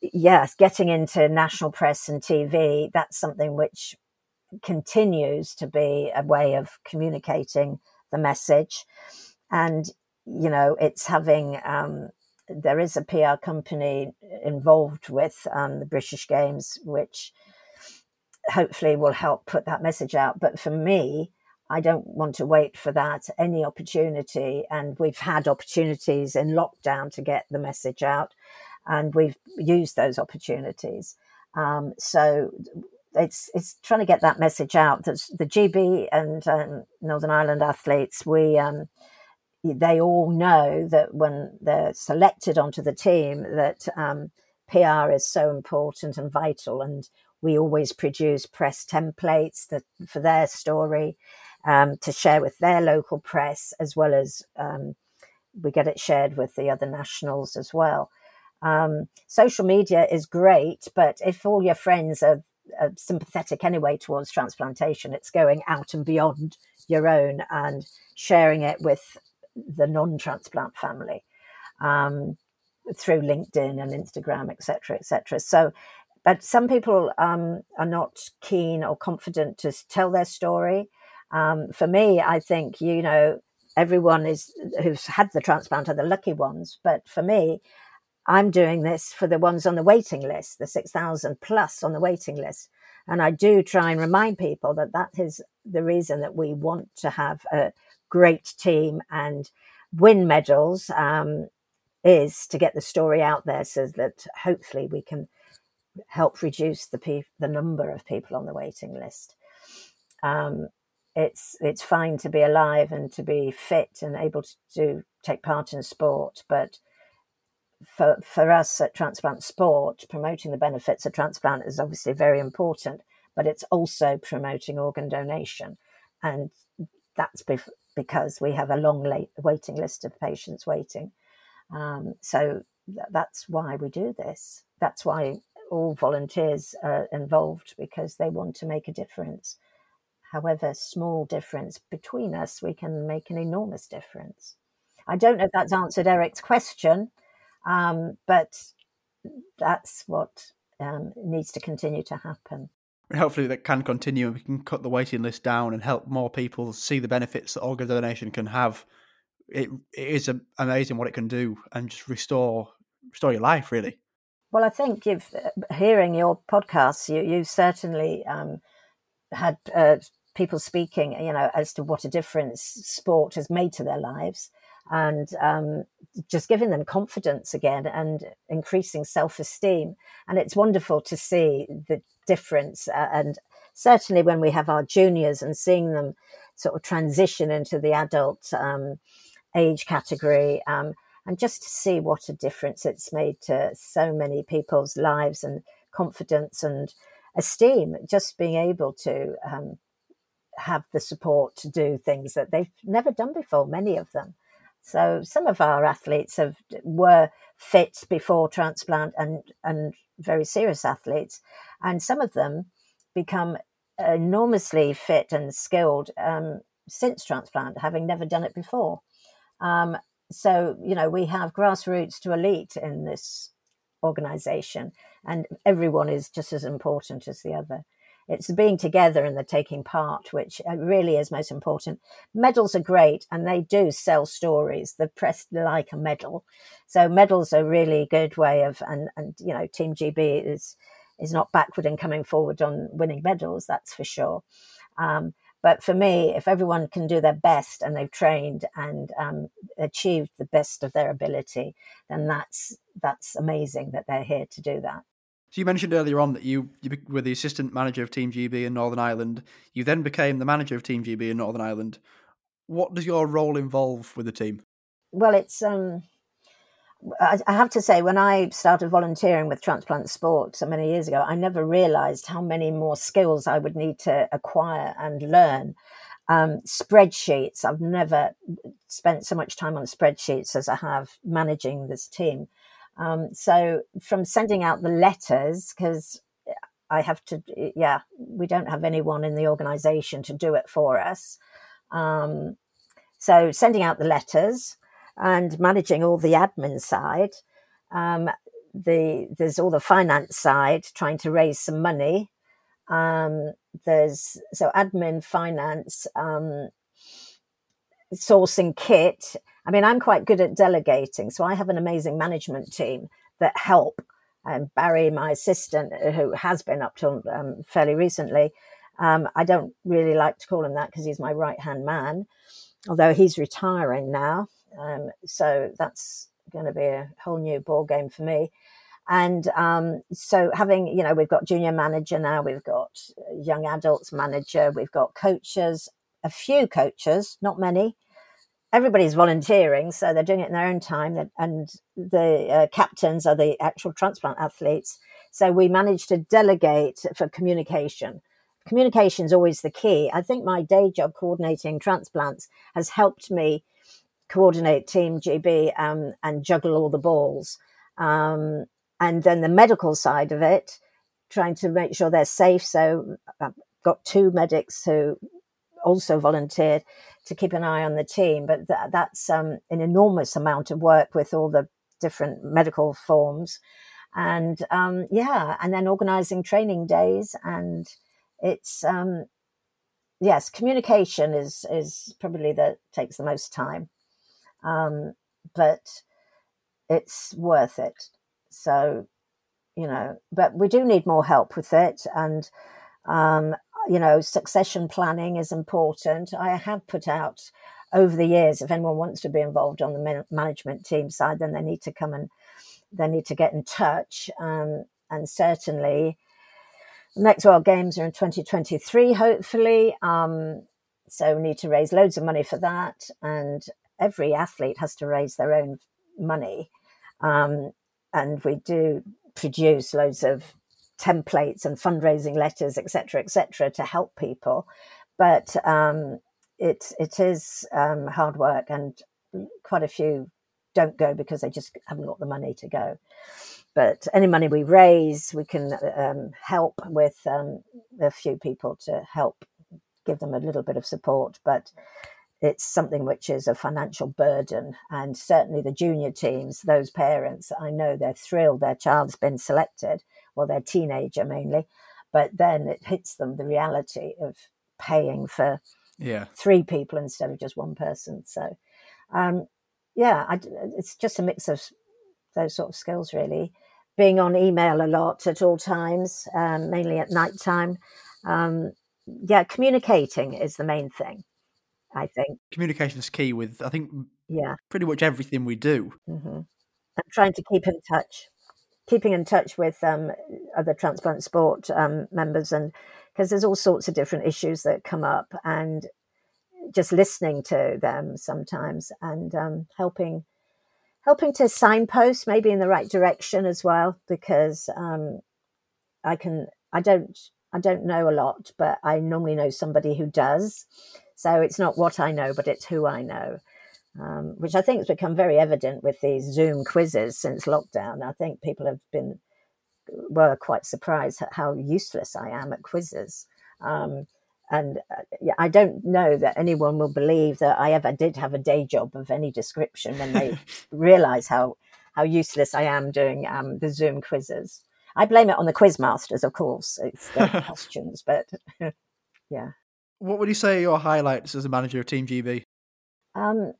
Speaker 5: yes, getting into national press and TV, that's something which continues to be a way of communicating the message. And, you know, it's having, um, there is a PR company involved with um, the British Games, which hopefully will help put that message out. But for me, I don't want to wait for that, any opportunity. And we've had opportunities in lockdown to get the message out, and we've used those opportunities. Um, so it's it's trying to get that message out. That the GB and um, Northern Ireland athletes, we um, they all know that when they're selected onto the team, that um, PR is so important and vital, and we always produce press templates that for their story um, to share with their local press, as well as um, we get it shared with the other nationals as well. Um, social media is great, but if all your friends are uh, sympathetic anyway towards transplantation. It's going out and beyond your own and sharing it with the non-transplant family um, through LinkedIn and Instagram, etc., etc. So, but some people um, are not keen or confident to tell their story. Um, for me, I think you know everyone is who's had the transplant are the lucky ones, but for me, I'm doing this for the ones on the waiting list, the 6,000 plus on the waiting list. And I do try and remind people that that is the reason that we want to have a great team and win medals um, is to get the story out there so that hopefully we can help reduce the pe- the number of people on the waiting list. Um, it's it's fine to be alive and to be fit and able to, to take part in sport, but for, for us at Transplant Sport, promoting the benefits of transplant is obviously very important, but it's also promoting organ donation. And that's bef- because we have a long late waiting list of patients waiting. Um, so th- that's why we do this. That's why all volunteers are involved because they want to make a difference. However small difference between us, we can make an enormous difference. I don't know if that's answered Eric's question, um, but that's what um, needs to continue to happen.
Speaker 4: Hopefully, that can continue and we can cut the waiting list down and help more people see the benefits that organ donation can have. It, it is amazing what it can do and just restore restore your life, really.
Speaker 5: Well, I think if uh, hearing your podcasts, you you certainly um, had uh, people speaking, you know, as to what a difference sport has made to their lives and um, just giving them confidence again and increasing self esteem. And it's wonderful to see the difference. Uh, and certainly when we have our juniors and seeing them sort of transition into the adult um, age category. Um, and just to see what a difference it's made to so many people's lives and confidence and esteem, just being able to um, have the support to do things that they've never done before, many of them. So some of our athletes have were fit before transplant and and very serious athletes, and some of them become enormously fit and skilled um, since transplant, having never done it before. Um, so you know we have grassroots to elite in this organization, and everyone is just as important as the other. It's the being together and the taking part, which uh, really is most important. Medals are great and they do sell stories. The press like a medal. So medals are really good way of, and, and, you know, Team GB is, is not backward in coming forward on winning medals. That's for sure. Um, but for me, if everyone can do their best and they've trained and um, achieved the best of their ability, then that's that's amazing that they're here to do that.
Speaker 4: So you mentioned earlier on that you, you were the assistant manager of Team GB in Northern Ireland. You then became the manager of Team GB in Northern Ireland. What does your role involve with the team?
Speaker 5: Well, it's um, I, I have to say, when I started volunteering with Transplant Sport so many years ago, I never realised how many more skills I would need to acquire and learn. Um, spreadsheets. I've never spent so much time on spreadsheets as I have managing this team. Um, so from sending out the letters, because I have to, yeah, we don't have anyone in the organization to do it for us. Um, so sending out the letters and managing all the admin side. Um, the there's all the finance side, trying to raise some money. Um, there's so admin, finance, um, sourcing kit. I mean, I'm quite good at delegating, so I have an amazing management team that help. And Barry, my assistant, who has been up till um, fairly recently, um, I don't really like to call him that because he's my right hand man, although he's retiring now. Um, so that's going to be a whole new ball game for me. And um, so having, you know, we've got junior manager now, we've got young adults manager, we've got coaches, a few coaches, not many. Everybody's volunteering, so they're doing it in their own time. And the uh, captains are the actual transplant athletes. So we managed to delegate for communication. Communication is always the key. I think my day job coordinating transplants has helped me coordinate Team GB um, and juggle all the balls. Um, and then the medical side of it, trying to make sure they're safe. So I've got two medics who also volunteered to keep an eye on the team, but th- that's um, an enormous amount of work with all the different medical forms. And um, yeah, and then organizing training days. And it's, um, yes, communication is, is probably that takes the most time. Um, but it's worth it. So, you know, but we do need more help with it. And, um, you know, succession planning is important. I have put out over the years, if anyone wants to be involved on the management team side, then they need to come and they need to get in touch. Um, and certainly, next World Games are in 2023, hopefully. Um, so we need to raise loads of money for that. And every athlete has to raise their own money. Um, and we do produce loads of templates and fundraising letters, etc., etc., to help people. But um, it it is um, hard work, and quite a few don't go because they just haven't got the money to go. But any money we raise, we can um, help with um, a few people to help give them a little bit of support. But it's something which is a financial burden. And certainly the junior teams, those parents, I know they're thrilled their child's been selected, well, they're teenager mainly, but then it hits them the reality of paying for
Speaker 4: yeah.
Speaker 5: three people instead of just one person. So, um, yeah, I, it's just a mix of those sort of skills, really. Being on email a lot at all times, um, mainly at night time. Um, yeah, communicating is the main thing. I think
Speaker 4: communication is key with I think
Speaker 5: yeah
Speaker 4: pretty much everything we do.
Speaker 5: Mm-hmm. I'm trying to keep in touch, keeping in touch with um, other transplant sport um, members, and because there's all sorts of different issues that come up, and just listening to them sometimes and um, helping helping to signpost maybe in the right direction as well because um, I can I don't I don't know a lot, but I normally know somebody who does. So it's not what I know, but it's who I know, um, which I think has become very evident with these Zoom quizzes since lockdown. I think people have been were quite surprised at how useless I am at quizzes. Um, and uh, yeah, I don't know that anyone will believe that I ever did have a day job of any description when they <laughs> realize how how useless I am doing um, the Zoom quizzes. I blame it on the quizmasters, of course. It's their <laughs> questions, but <laughs> yeah.
Speaker 4: What would you say are your highlights as a manager of Team GB?
Speaker 5: Um,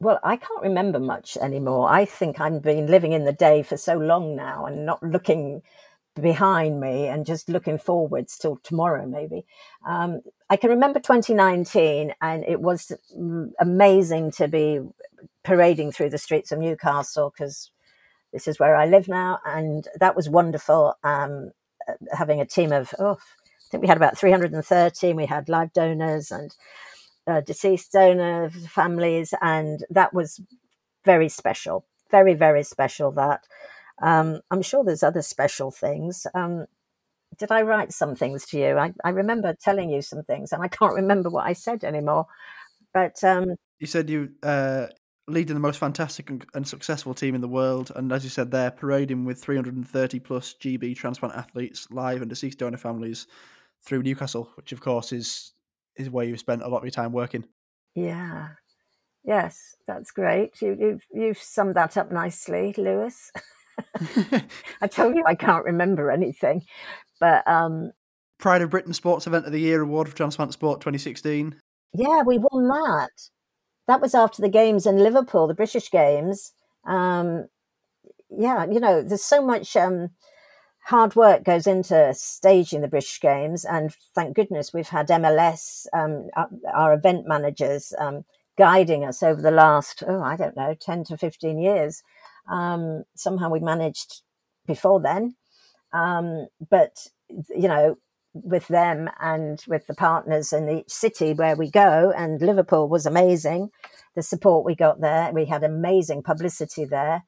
Speaker 5: well, I can't remember much anymore. I think I've been living in the day for so long now and not looking behind me and just looking forwards till tomorrow, maybe. Um, I can remember 2019, and it was amazing to be parading through the streets of Newcastle because this is where I live now, and that was wonderful. Um, having a team of oh, I think we had about 330. and We had live donors and uh, deceased donor families, and that was very special. Very, very special. That um, I'm sure there's other special things. Um, did I write some things to you? I, I remember telling you some things, and I can't remember what I said anymore. But um,
Speaker 4: you said you uh, leading the most fantastic and, and, successful team in the world, and as you said, they're parading with 330 plus GB transplant athletes, live and deceased donor families through Newcastle, which of course is is where you've spent a lot of your time working.
Speaker 5: Yeah, yes, that's great. You, you've you've summed that up nicely, Lewis. <laughs> <laughs> I told you I can't remember anything, but um,
Speaker 4: Pride of Britain Sports Event of the Year award for Transplant Sport 2016.
Speaker 5: Yeah, we won that. That was after the games in Liverpool, the British Games. Um, yeah, you know, there's so much um, hard work goes into staging the British Games, and thank goodness we've had MLS, um, our, event managers, um, guiding us over the last, oh, I don't know, 10 to 15 years. Um, somehow we managed before then. Um, but, you know, with them and with the partners in each city where we go, and Liverpool was amazing. The support we got there, we had amazing publicity there.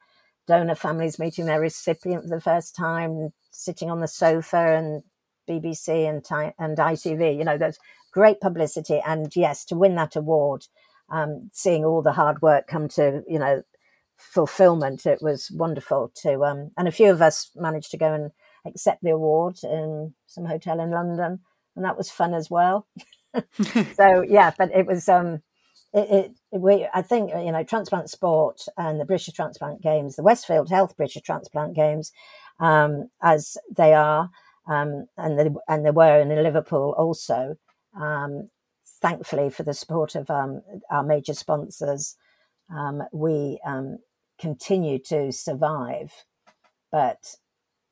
Speaker 5: Donor families meeting their recipient for the first time, sitting on the sofa, and BBC and and ITV. You know, there's great publicity, and yes, to win that award, um, seeing all the hard work come to you know fulfillment. It was wonderful to, um, and a few of us managed to go and accept the award in some hotel in London, and that was fun as well. <laughs> so yeah, but it was, um, it, it, we, I think you know, transplant sport and the British Transplant Games, the Westfield Health British Transplant Games, um, as they are, um, and they, and they were in Liverpool also. Um, thankfully, for the support of um, our major sponsors, um, we continue to survive. But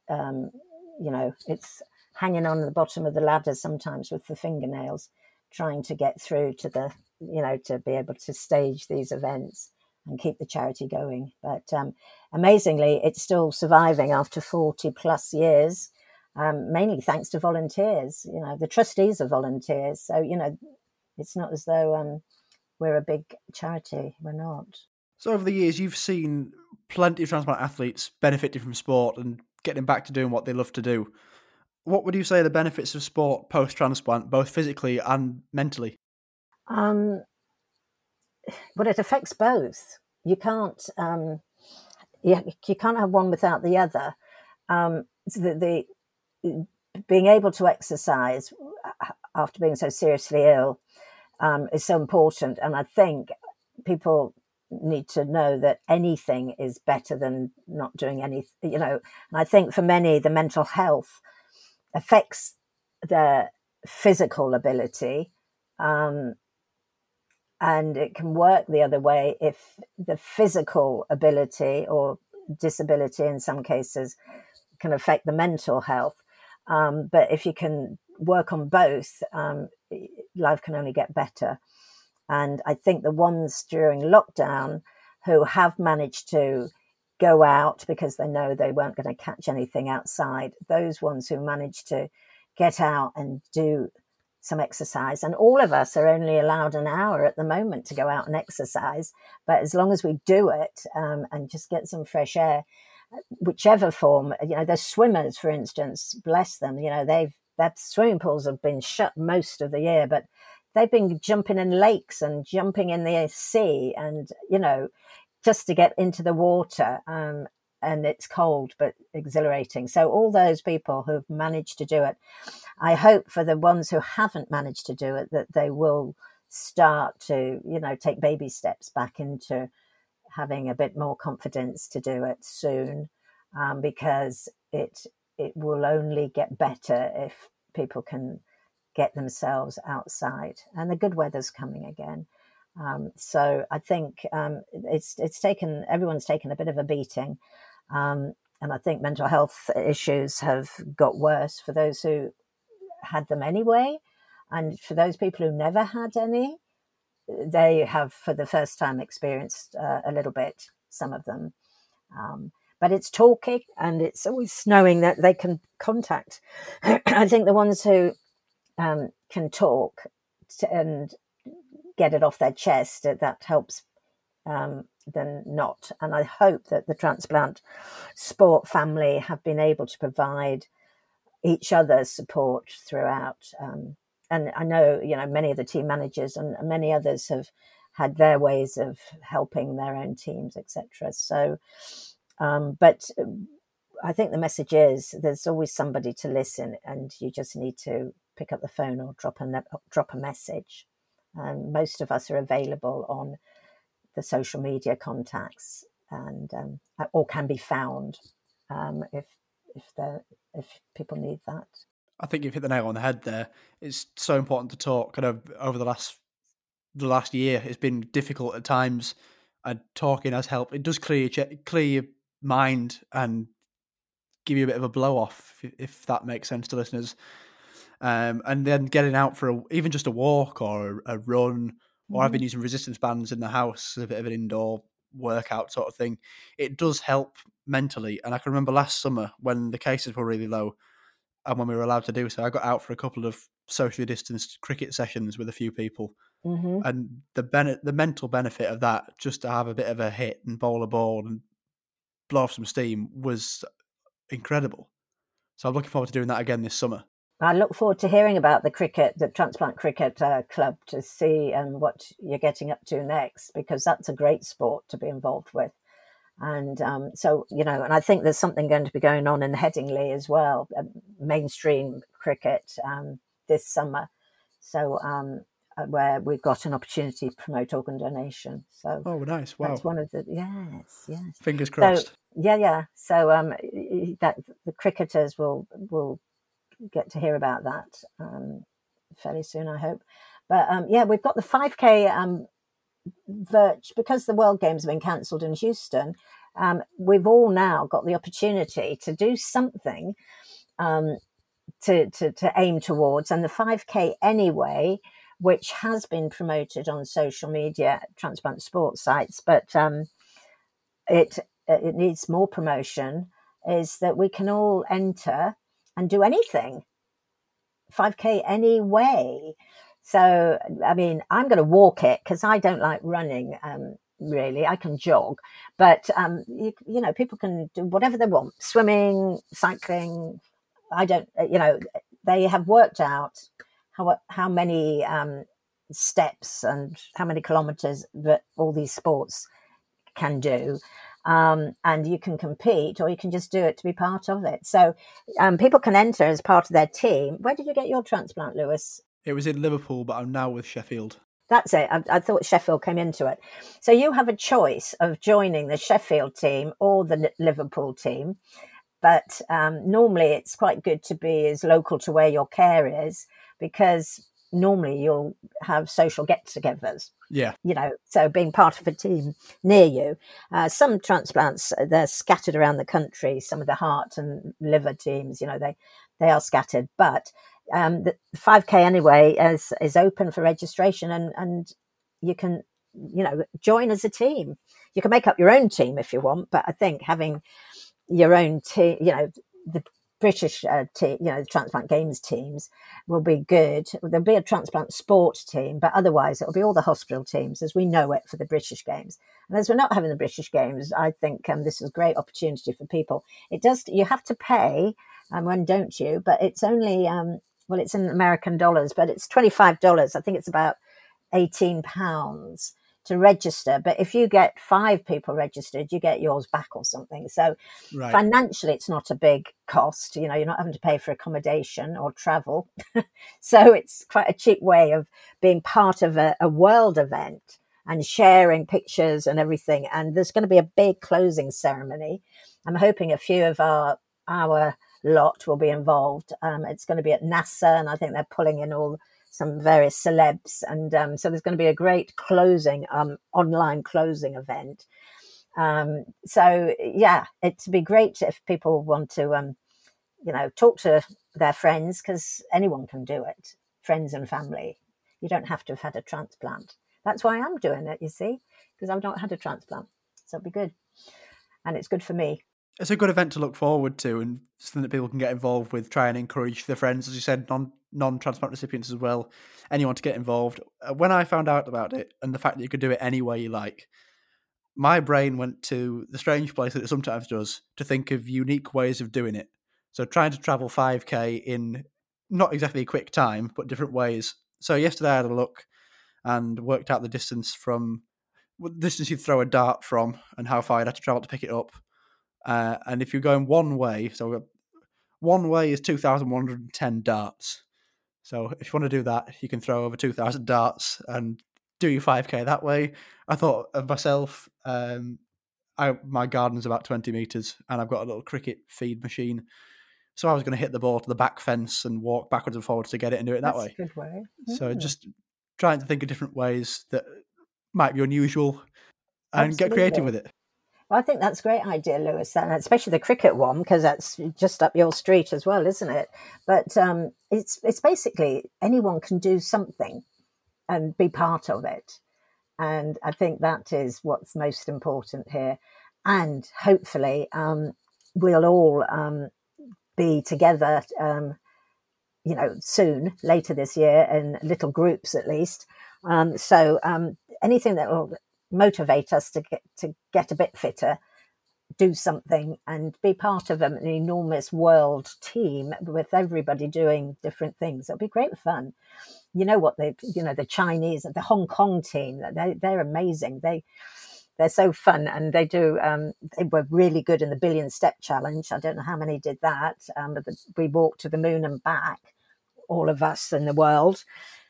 Speaker 5: you know, it's hanging on the bottom of the ladder sometimes with the fingernails, trying to get through to the, you know, to be able to stage these events and keep the charity going. But um, amazingly, it's still surviving after 40 plus years, um, mainly thanks to volunteers. You know, the trustees are volunteers. So, you know, it's not as though um, we're a big charity. We're not.
Speaker 4: So over the years, you've seen plenty of transplant athletes benefiting from sport and getting back to doing what they love to do. What would you say are the benefits of sport post transplant, both physically and mentally?
Speaker 5: Um, well, it affects both. You can't, um, you, you can't have one without the other. Um, the, the being able to exercise after being so seriously ill um, is so important, and I think people need to know that anything is better than not doing anything, you know. And I think for many, the mental health affects their physical ability. Um, and it can work the other way if the physical ability or disability in some cases can affect the mental health. Um, but if you can work on both, um, life can only get better. And I think the ones during lockdown who have managed to go out because they know they weren't going to catch anything outside, those ones who managed to get out and do some exercise. And all of us are only allowed an hour at the moment to go out and exercise. But as long as we do it um, and just get some fresh air, whichever form, you know, there's swimmers, for instance, bless them, you know, they've, their swimming pools have been shut most of the year, but they've been jumping in lakes and jumping in the sea and you know just to get into the water um, and it's cold but exhilarating so all those people who've managed to do it i hope for the ones who haven't managed to do it that they will start to you know take baby steps back into having a bit more confidence to do it soon um, because it it will only get better if people can get themselves outside. And the good weather's coming again. Um, so I think um, it's it's taken everyone's taken a bit of a beating, um, and I think mental health issues have got worse for those who had them anyway, and for those people who never had any, they have for the first time experienced uh, a little bit. Some of them, um, but it's talking and it's always knowing that they can contact. <clears throat> I think the ones who um, can talk and get it off their chest, that helps um, than not. And I hope that the transplant sport family have been able to provide each other's support throughout. Um, and I know, you know, many of the team managers and many others have had their ways of helping their own teams, etc. So, um, but I think the message is there's always somebody to listen, and you just need to pick up the phone or drop a drop a message. Um, most of us are available on the social media contacts, and um, or can be found um, if if they if people need that.
Speaker 4: I think you've hit the nail on the head there. It's so important to talk. Kind of over the last the last year, it's been difficult at times, and talking has helped. It does clear your clear your mind and give you a bit of a blow off, if, if that makes sense to listeners. Um, and then getting out for a, even just a walk or a, a run, or I've been mm-hmm. using resistance bands in the house as a bit of an indoor workout sort of thing. It does help mentally. And I can remember last summer when the cases were really low, and when we were allowed to do so, I got out for a couple of socially distanced cricket sessions with a few people. Mm-hmm. And the ben- the mental benefit of that, just to have a bit of a hit and bowl a ball and blow off some steam, was incredible. So I'm looking forward to doing that again this summer.
Speaker 5: I look forward to hearing about the cricket, the transplant cricket uh, club, to see um, what you're getting up to next, because that's a great sport to be involved with. And um, so, you know, and I think there's something going to be going on in Headingley as well, uh, mainstream cricket um, this summer. So, um, uh, where we've got an opportunity to promote organ donation. So,
Speaker 4: oh, nice! Wow,
Speaker 5: that's one of the yes, yes.
Speaker 4: Fingers crossed.
Speaker 5: So, yeah, yeah. So, um, that the cricketers will will get to hear about that um, fairly soon, I hope. But um, yeah, we've got the 5K um, Virch, because the World Games have been cancelled in Houston, um, we've all now got the opportunity to do something um, to, to, to aim towards. And the 5K anyway, which has been promoted on social media, transplant sports sites, but um, it it needs more promotion. Is that we can all enter and do anything, 5K anyway. So, I mean, I'm going to walk it because I don't like running. Um, really, I can jog, but um, you, you know, people can do whatever they want: swimming, cycling. I don't, uh, you know, they have worked out how how many um, steps and how many kilometers that all these sports can do. Um, and you can compete or you can just do it to be part of it. So um, people can enter as part of their team. Where did you get your transplant, Lewis?
Speaker 4: It was in Liverpool, but I'm now with Sheffield.
Speaker 5: That's it. I, I, thought Sheffield came into it. So you have a choice of joining the Sheffield team or the Liverpool team. But um, normally it's quite good to be as local to where your care is because normally you'll have social get togethers.
Speaker 4: Yeah.
Speaker 5: You know, so being part of a team near you. Uh, some transplants, uh, they're scattered around the country. Some of the heart and liver teams, you know, they, they are scattered. But um, the 5K anyway is is open for registration, and and you can you know join as a team. You can make up your own team if you want, but I think having your own team, you know, the British uh, team, you know, the transplant games teams will be good. There'll be a transplant sport team, but otherwise it'll be all the hospital teams as we know it for the British games. And as we're not having the British games, I think um, this is a great opportunity for people. It does, you have to pay, and um, when don't you? But it's only um, well, it's in American dollars, but it's $25. I think it's about 18 pounds to register. But if you get five people registered, you get yours back or something. So right. financially, it's not a big cost. You know, you're not having to pay for accommodation or travel. <laughs> so it's quite a cheap way of being part of a, a world event and sharing pictures and everything. And there's going to be a big closing ceremony. I'm hoping a few of our, our, lot will be involved. Um, it's going to be at NASA, and I think they're pulling in all some various celebs, and um, so there's going to be a great closing um, online closing event. Um, so yeah, it'd be great if people want to, um, you know, talk to their friends because anyone can do it, friends and family. You don't have to have had a transplant. That's why I'm doing it. You see, because I've not had a transplant, so it'll be good, and it's good for me
Speaker 4: it's a good event to look forward to and something that people can get involved with. Try and encourage their friends, as you said, non non transplant recipients as well. Anyone to get involved. Uh, when I found out about it and the fact that you could do it any way you like, my brain went to the strange place that it sometimes does to think of unique ways of doing it. So trying to travel 5k in not exactly a quick time, but different ways. So yesterday I had a look and worked out the distance from the distance you throw a dart from and how far you'd have to travel to pick it up. Uh, and if you're going one way, so one way is 2,110 darts. So if you want to do that, you can throw over 2,000 darts and do your 5k that way. I thought of myself. Um, I, my garden's about 20 meters, and I've got a little cricket feed machine. So I was going to hit the ball to the back fence and walk backwards and forwards to get it and do it
Speaker 5: That's
Speaker 4: that way.
Speaker 5: a good way.
Speaker 4: So just trying to think of different ways that might be unusual and get creative with it.
Speaker 5: Well, I think that's a great idea, Lewis, and especially the cricket one because that's just up your street as well, isn't it? But um, it's it's basically anyone can do something and be part of it, and I think that is what's most important here. And hopefully, um, we'll all um, be together, um, you know, soon, later this year, in little groups at least. Um, so um, anything that will motivate us to get to get a bit fitter, do something, and be part of an enormous world team with everybody doing different things. It'll be great fun. You know what they, you know, the Chinese, and the Hong Kong team, they they're amazing. They they're so fun and they do um, they were really good in the billion step challenge i don't know how many did that um, but the, we walked to the moon and back all of us in the world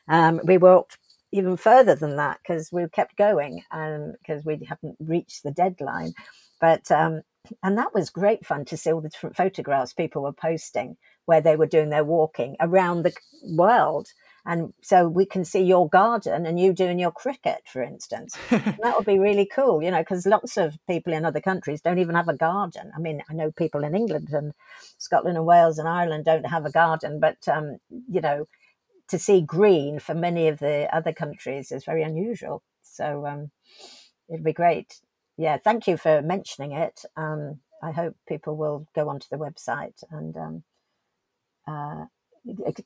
Speaker 5: um, we walked even further than that because we kept going and because we hadn't reached the deadline. But um, and that was great fun to see all the different photographs people were posting where they were doing their walking around the world. And so we can see your garden and you doing your cricket for instance. <laughs> That would be really cool you know because lots of people in other countries don't even have a garden. I mean i know people in england and scotland and wales and ireland don't have a garden but um, you know to see green for many of the other countries is very unusual. So um, it'd be great. Yeah thank you for mentioning it. Um, i hope people will go onto the website and um, uh,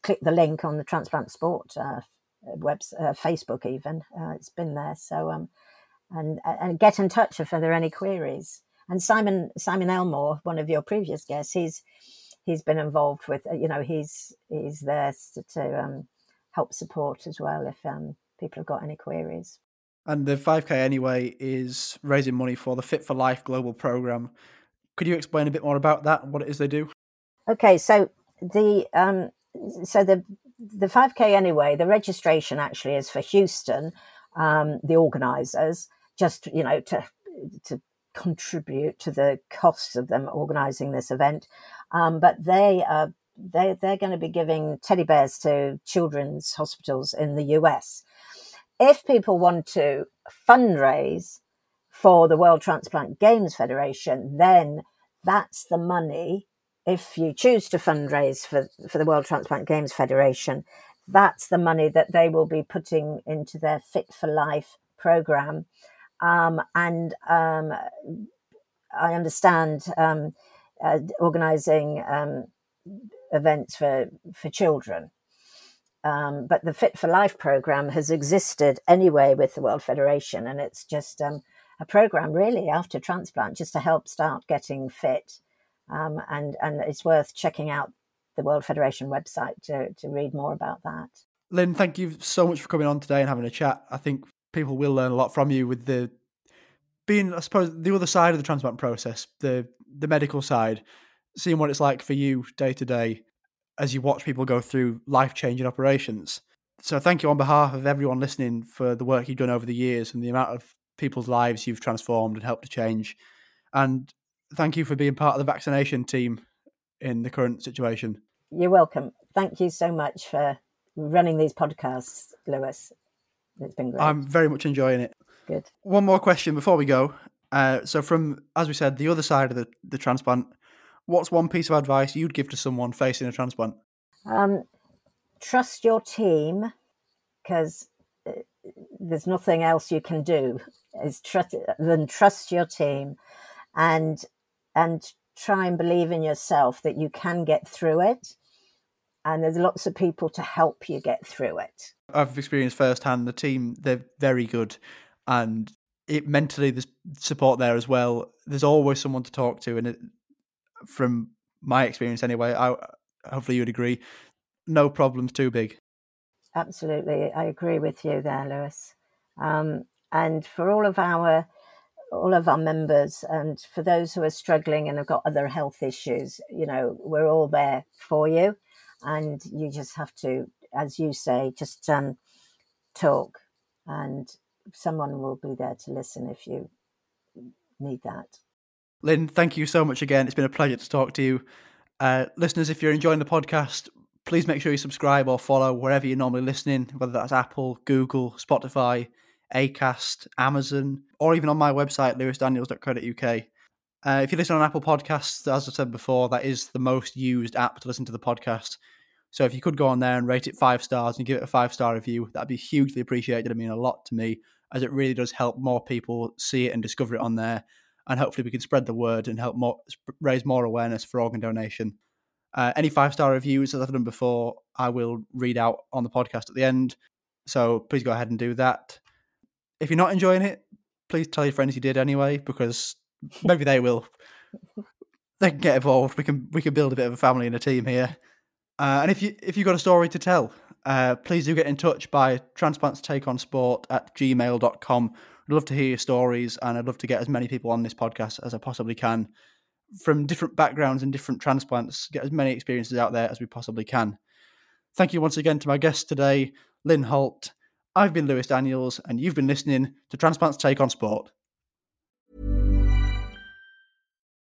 Speaker 5: click the link on the transplant sport uh, web uh, facebook even. Uh, it's been there. So um and and get in touch if there are any queries. And simon simon elmore one of your previous guests he's he's been involved with you know he's he's there to, to um, help support as well if um, people have got any queries
Speaker 4: And the 5K anyway is raising money for the Fit for Life global program. Could you explain a bit more about that and what it is they do?
Speaker 5: Okay, so the um, so the the 5K anyway, the registration actually is for Houston, um, the organisers, just you know to to contribute to the costs of them organising this event, um, but they are they they're going to be giving teddy bears to children's hospitals in the US. If people want to fundraise for the World Transplant Games Federation, then that's the money if you choose to fundraise for, for the World Transplant Games Federation, that's the money that they will be putting into their Fit for Life program. Um, and um, I understand um, uh, organizing um, events for, for children. Um, but the Fit for Life program has existed anyway with the World Federation, and it's just um, a program really after transplant just to help start getting fit. And and it's worth checking out the World Federation website to to read more about that.
Speaker 4: Lynn, thank you so much for coming on today and having a chat. I think people will learn a lot from you with the being, I suppose, the other side of the transplant process, the the medical side, seeing what it's like for you day to day as you watch people go through life changing operations. So thank you on behalf of everyone listening for the work you've done over the years and the amount of people's lives you've transformed and helped to change. And thank you for being part of the vaccination team in the current situation.
Speaker 5: You're welcome. Thank you so much for running these podcasts, Lewis. It's been great.
Speaker 4: I'm very much enjoying it.
Speaker 5: Good.
Speaker 4: One more question before we go. Uh, so, from as we said, the other side of the, the transplant, what's one piece of advice you'd give to someone facing a transplant?
Speaker 5: Um, trust your team because there's nothing else you can do is trust than trust your team and and try and believe in yourself that you can get through it and there's lots of people to help you get through it
Speaker 4: I've experienced firsthand the team, they're very good. And it mentally, there's support there as well. There's always someone to talk to. And it, from my experience anyway. I hopefully you'd agree. No problems too big.
Speaker 5: Absolutely, I agree with you there, Lewis. Um, and for all of our all of our members and for those who are struggling and have got other health issues, you know, we're all there for you. And you just have to, as you say, just um, talk and someone will be there to listen if you need that.
Speaker 4: Lynn, thank you so much again. It's been a pleasure to talk to you. Uh, listeners, if you're enjoying the podcast, please make sure you subscribe or follow wherever you're normally listening, whether that's Apple, Google, Spotify, Acast, Amazon, or even on my website, lewisdaniels.co.uk. Uh, if you listen on Apple Podcasts, as I said before, that is the most used app to listen to the podcast. So if you could go on there and rate it five stars and give it a five star review, that'd be hugely appreciated. I mean, a lot to me, as it really does help more people see it and discover it on there. And hopefully, we can spread the word and help more, raise more awareness for organ donation. Uh, any five star reviews, as I've done before, I will read out on the podcast at the end. So please go ahead and do that. If you're not enjoying it, please tell your friends you did anyway, because maybe they will. They can get involved. We can we can build a bit of a family and a team here. Uh, and if you if you've got a story to tell, uh, please do get in touch by transplants take on sport at gmail.com. I'd love to hear your stories and I'd love to get as many people on this podcast as I possibly can from different backgrounds and different transplants, get as many experiences out there as we possibly can. Thank you once again to my guest today, Lynn Holt. I've been Lewis Daniels, and you've been listening to Transplants Take on Sport.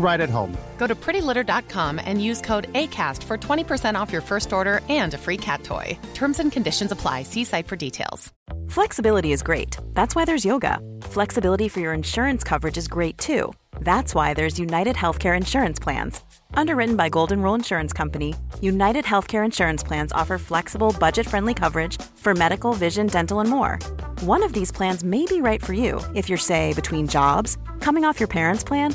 Speaker 8: right at home.
Speaker 9: Go to prettylitter.com and use code ACAST for 20% off your first order and a free cat toy. Terms and conditions apply. See site for details.
Speaker 7: Flexibility is great. That's why there's yoga. Flexibility for your insurance coverage is great too. That's why there's United Healthcare Insurance Plans. Underwritten by Golden Rule Insurance Company, United Healthcare Insurance Plans offer flexible, budget friendly coverage for medical, vision, dental, and more. One of these plans may be right for you if you're, say, between jobs, coming off your parents' plan,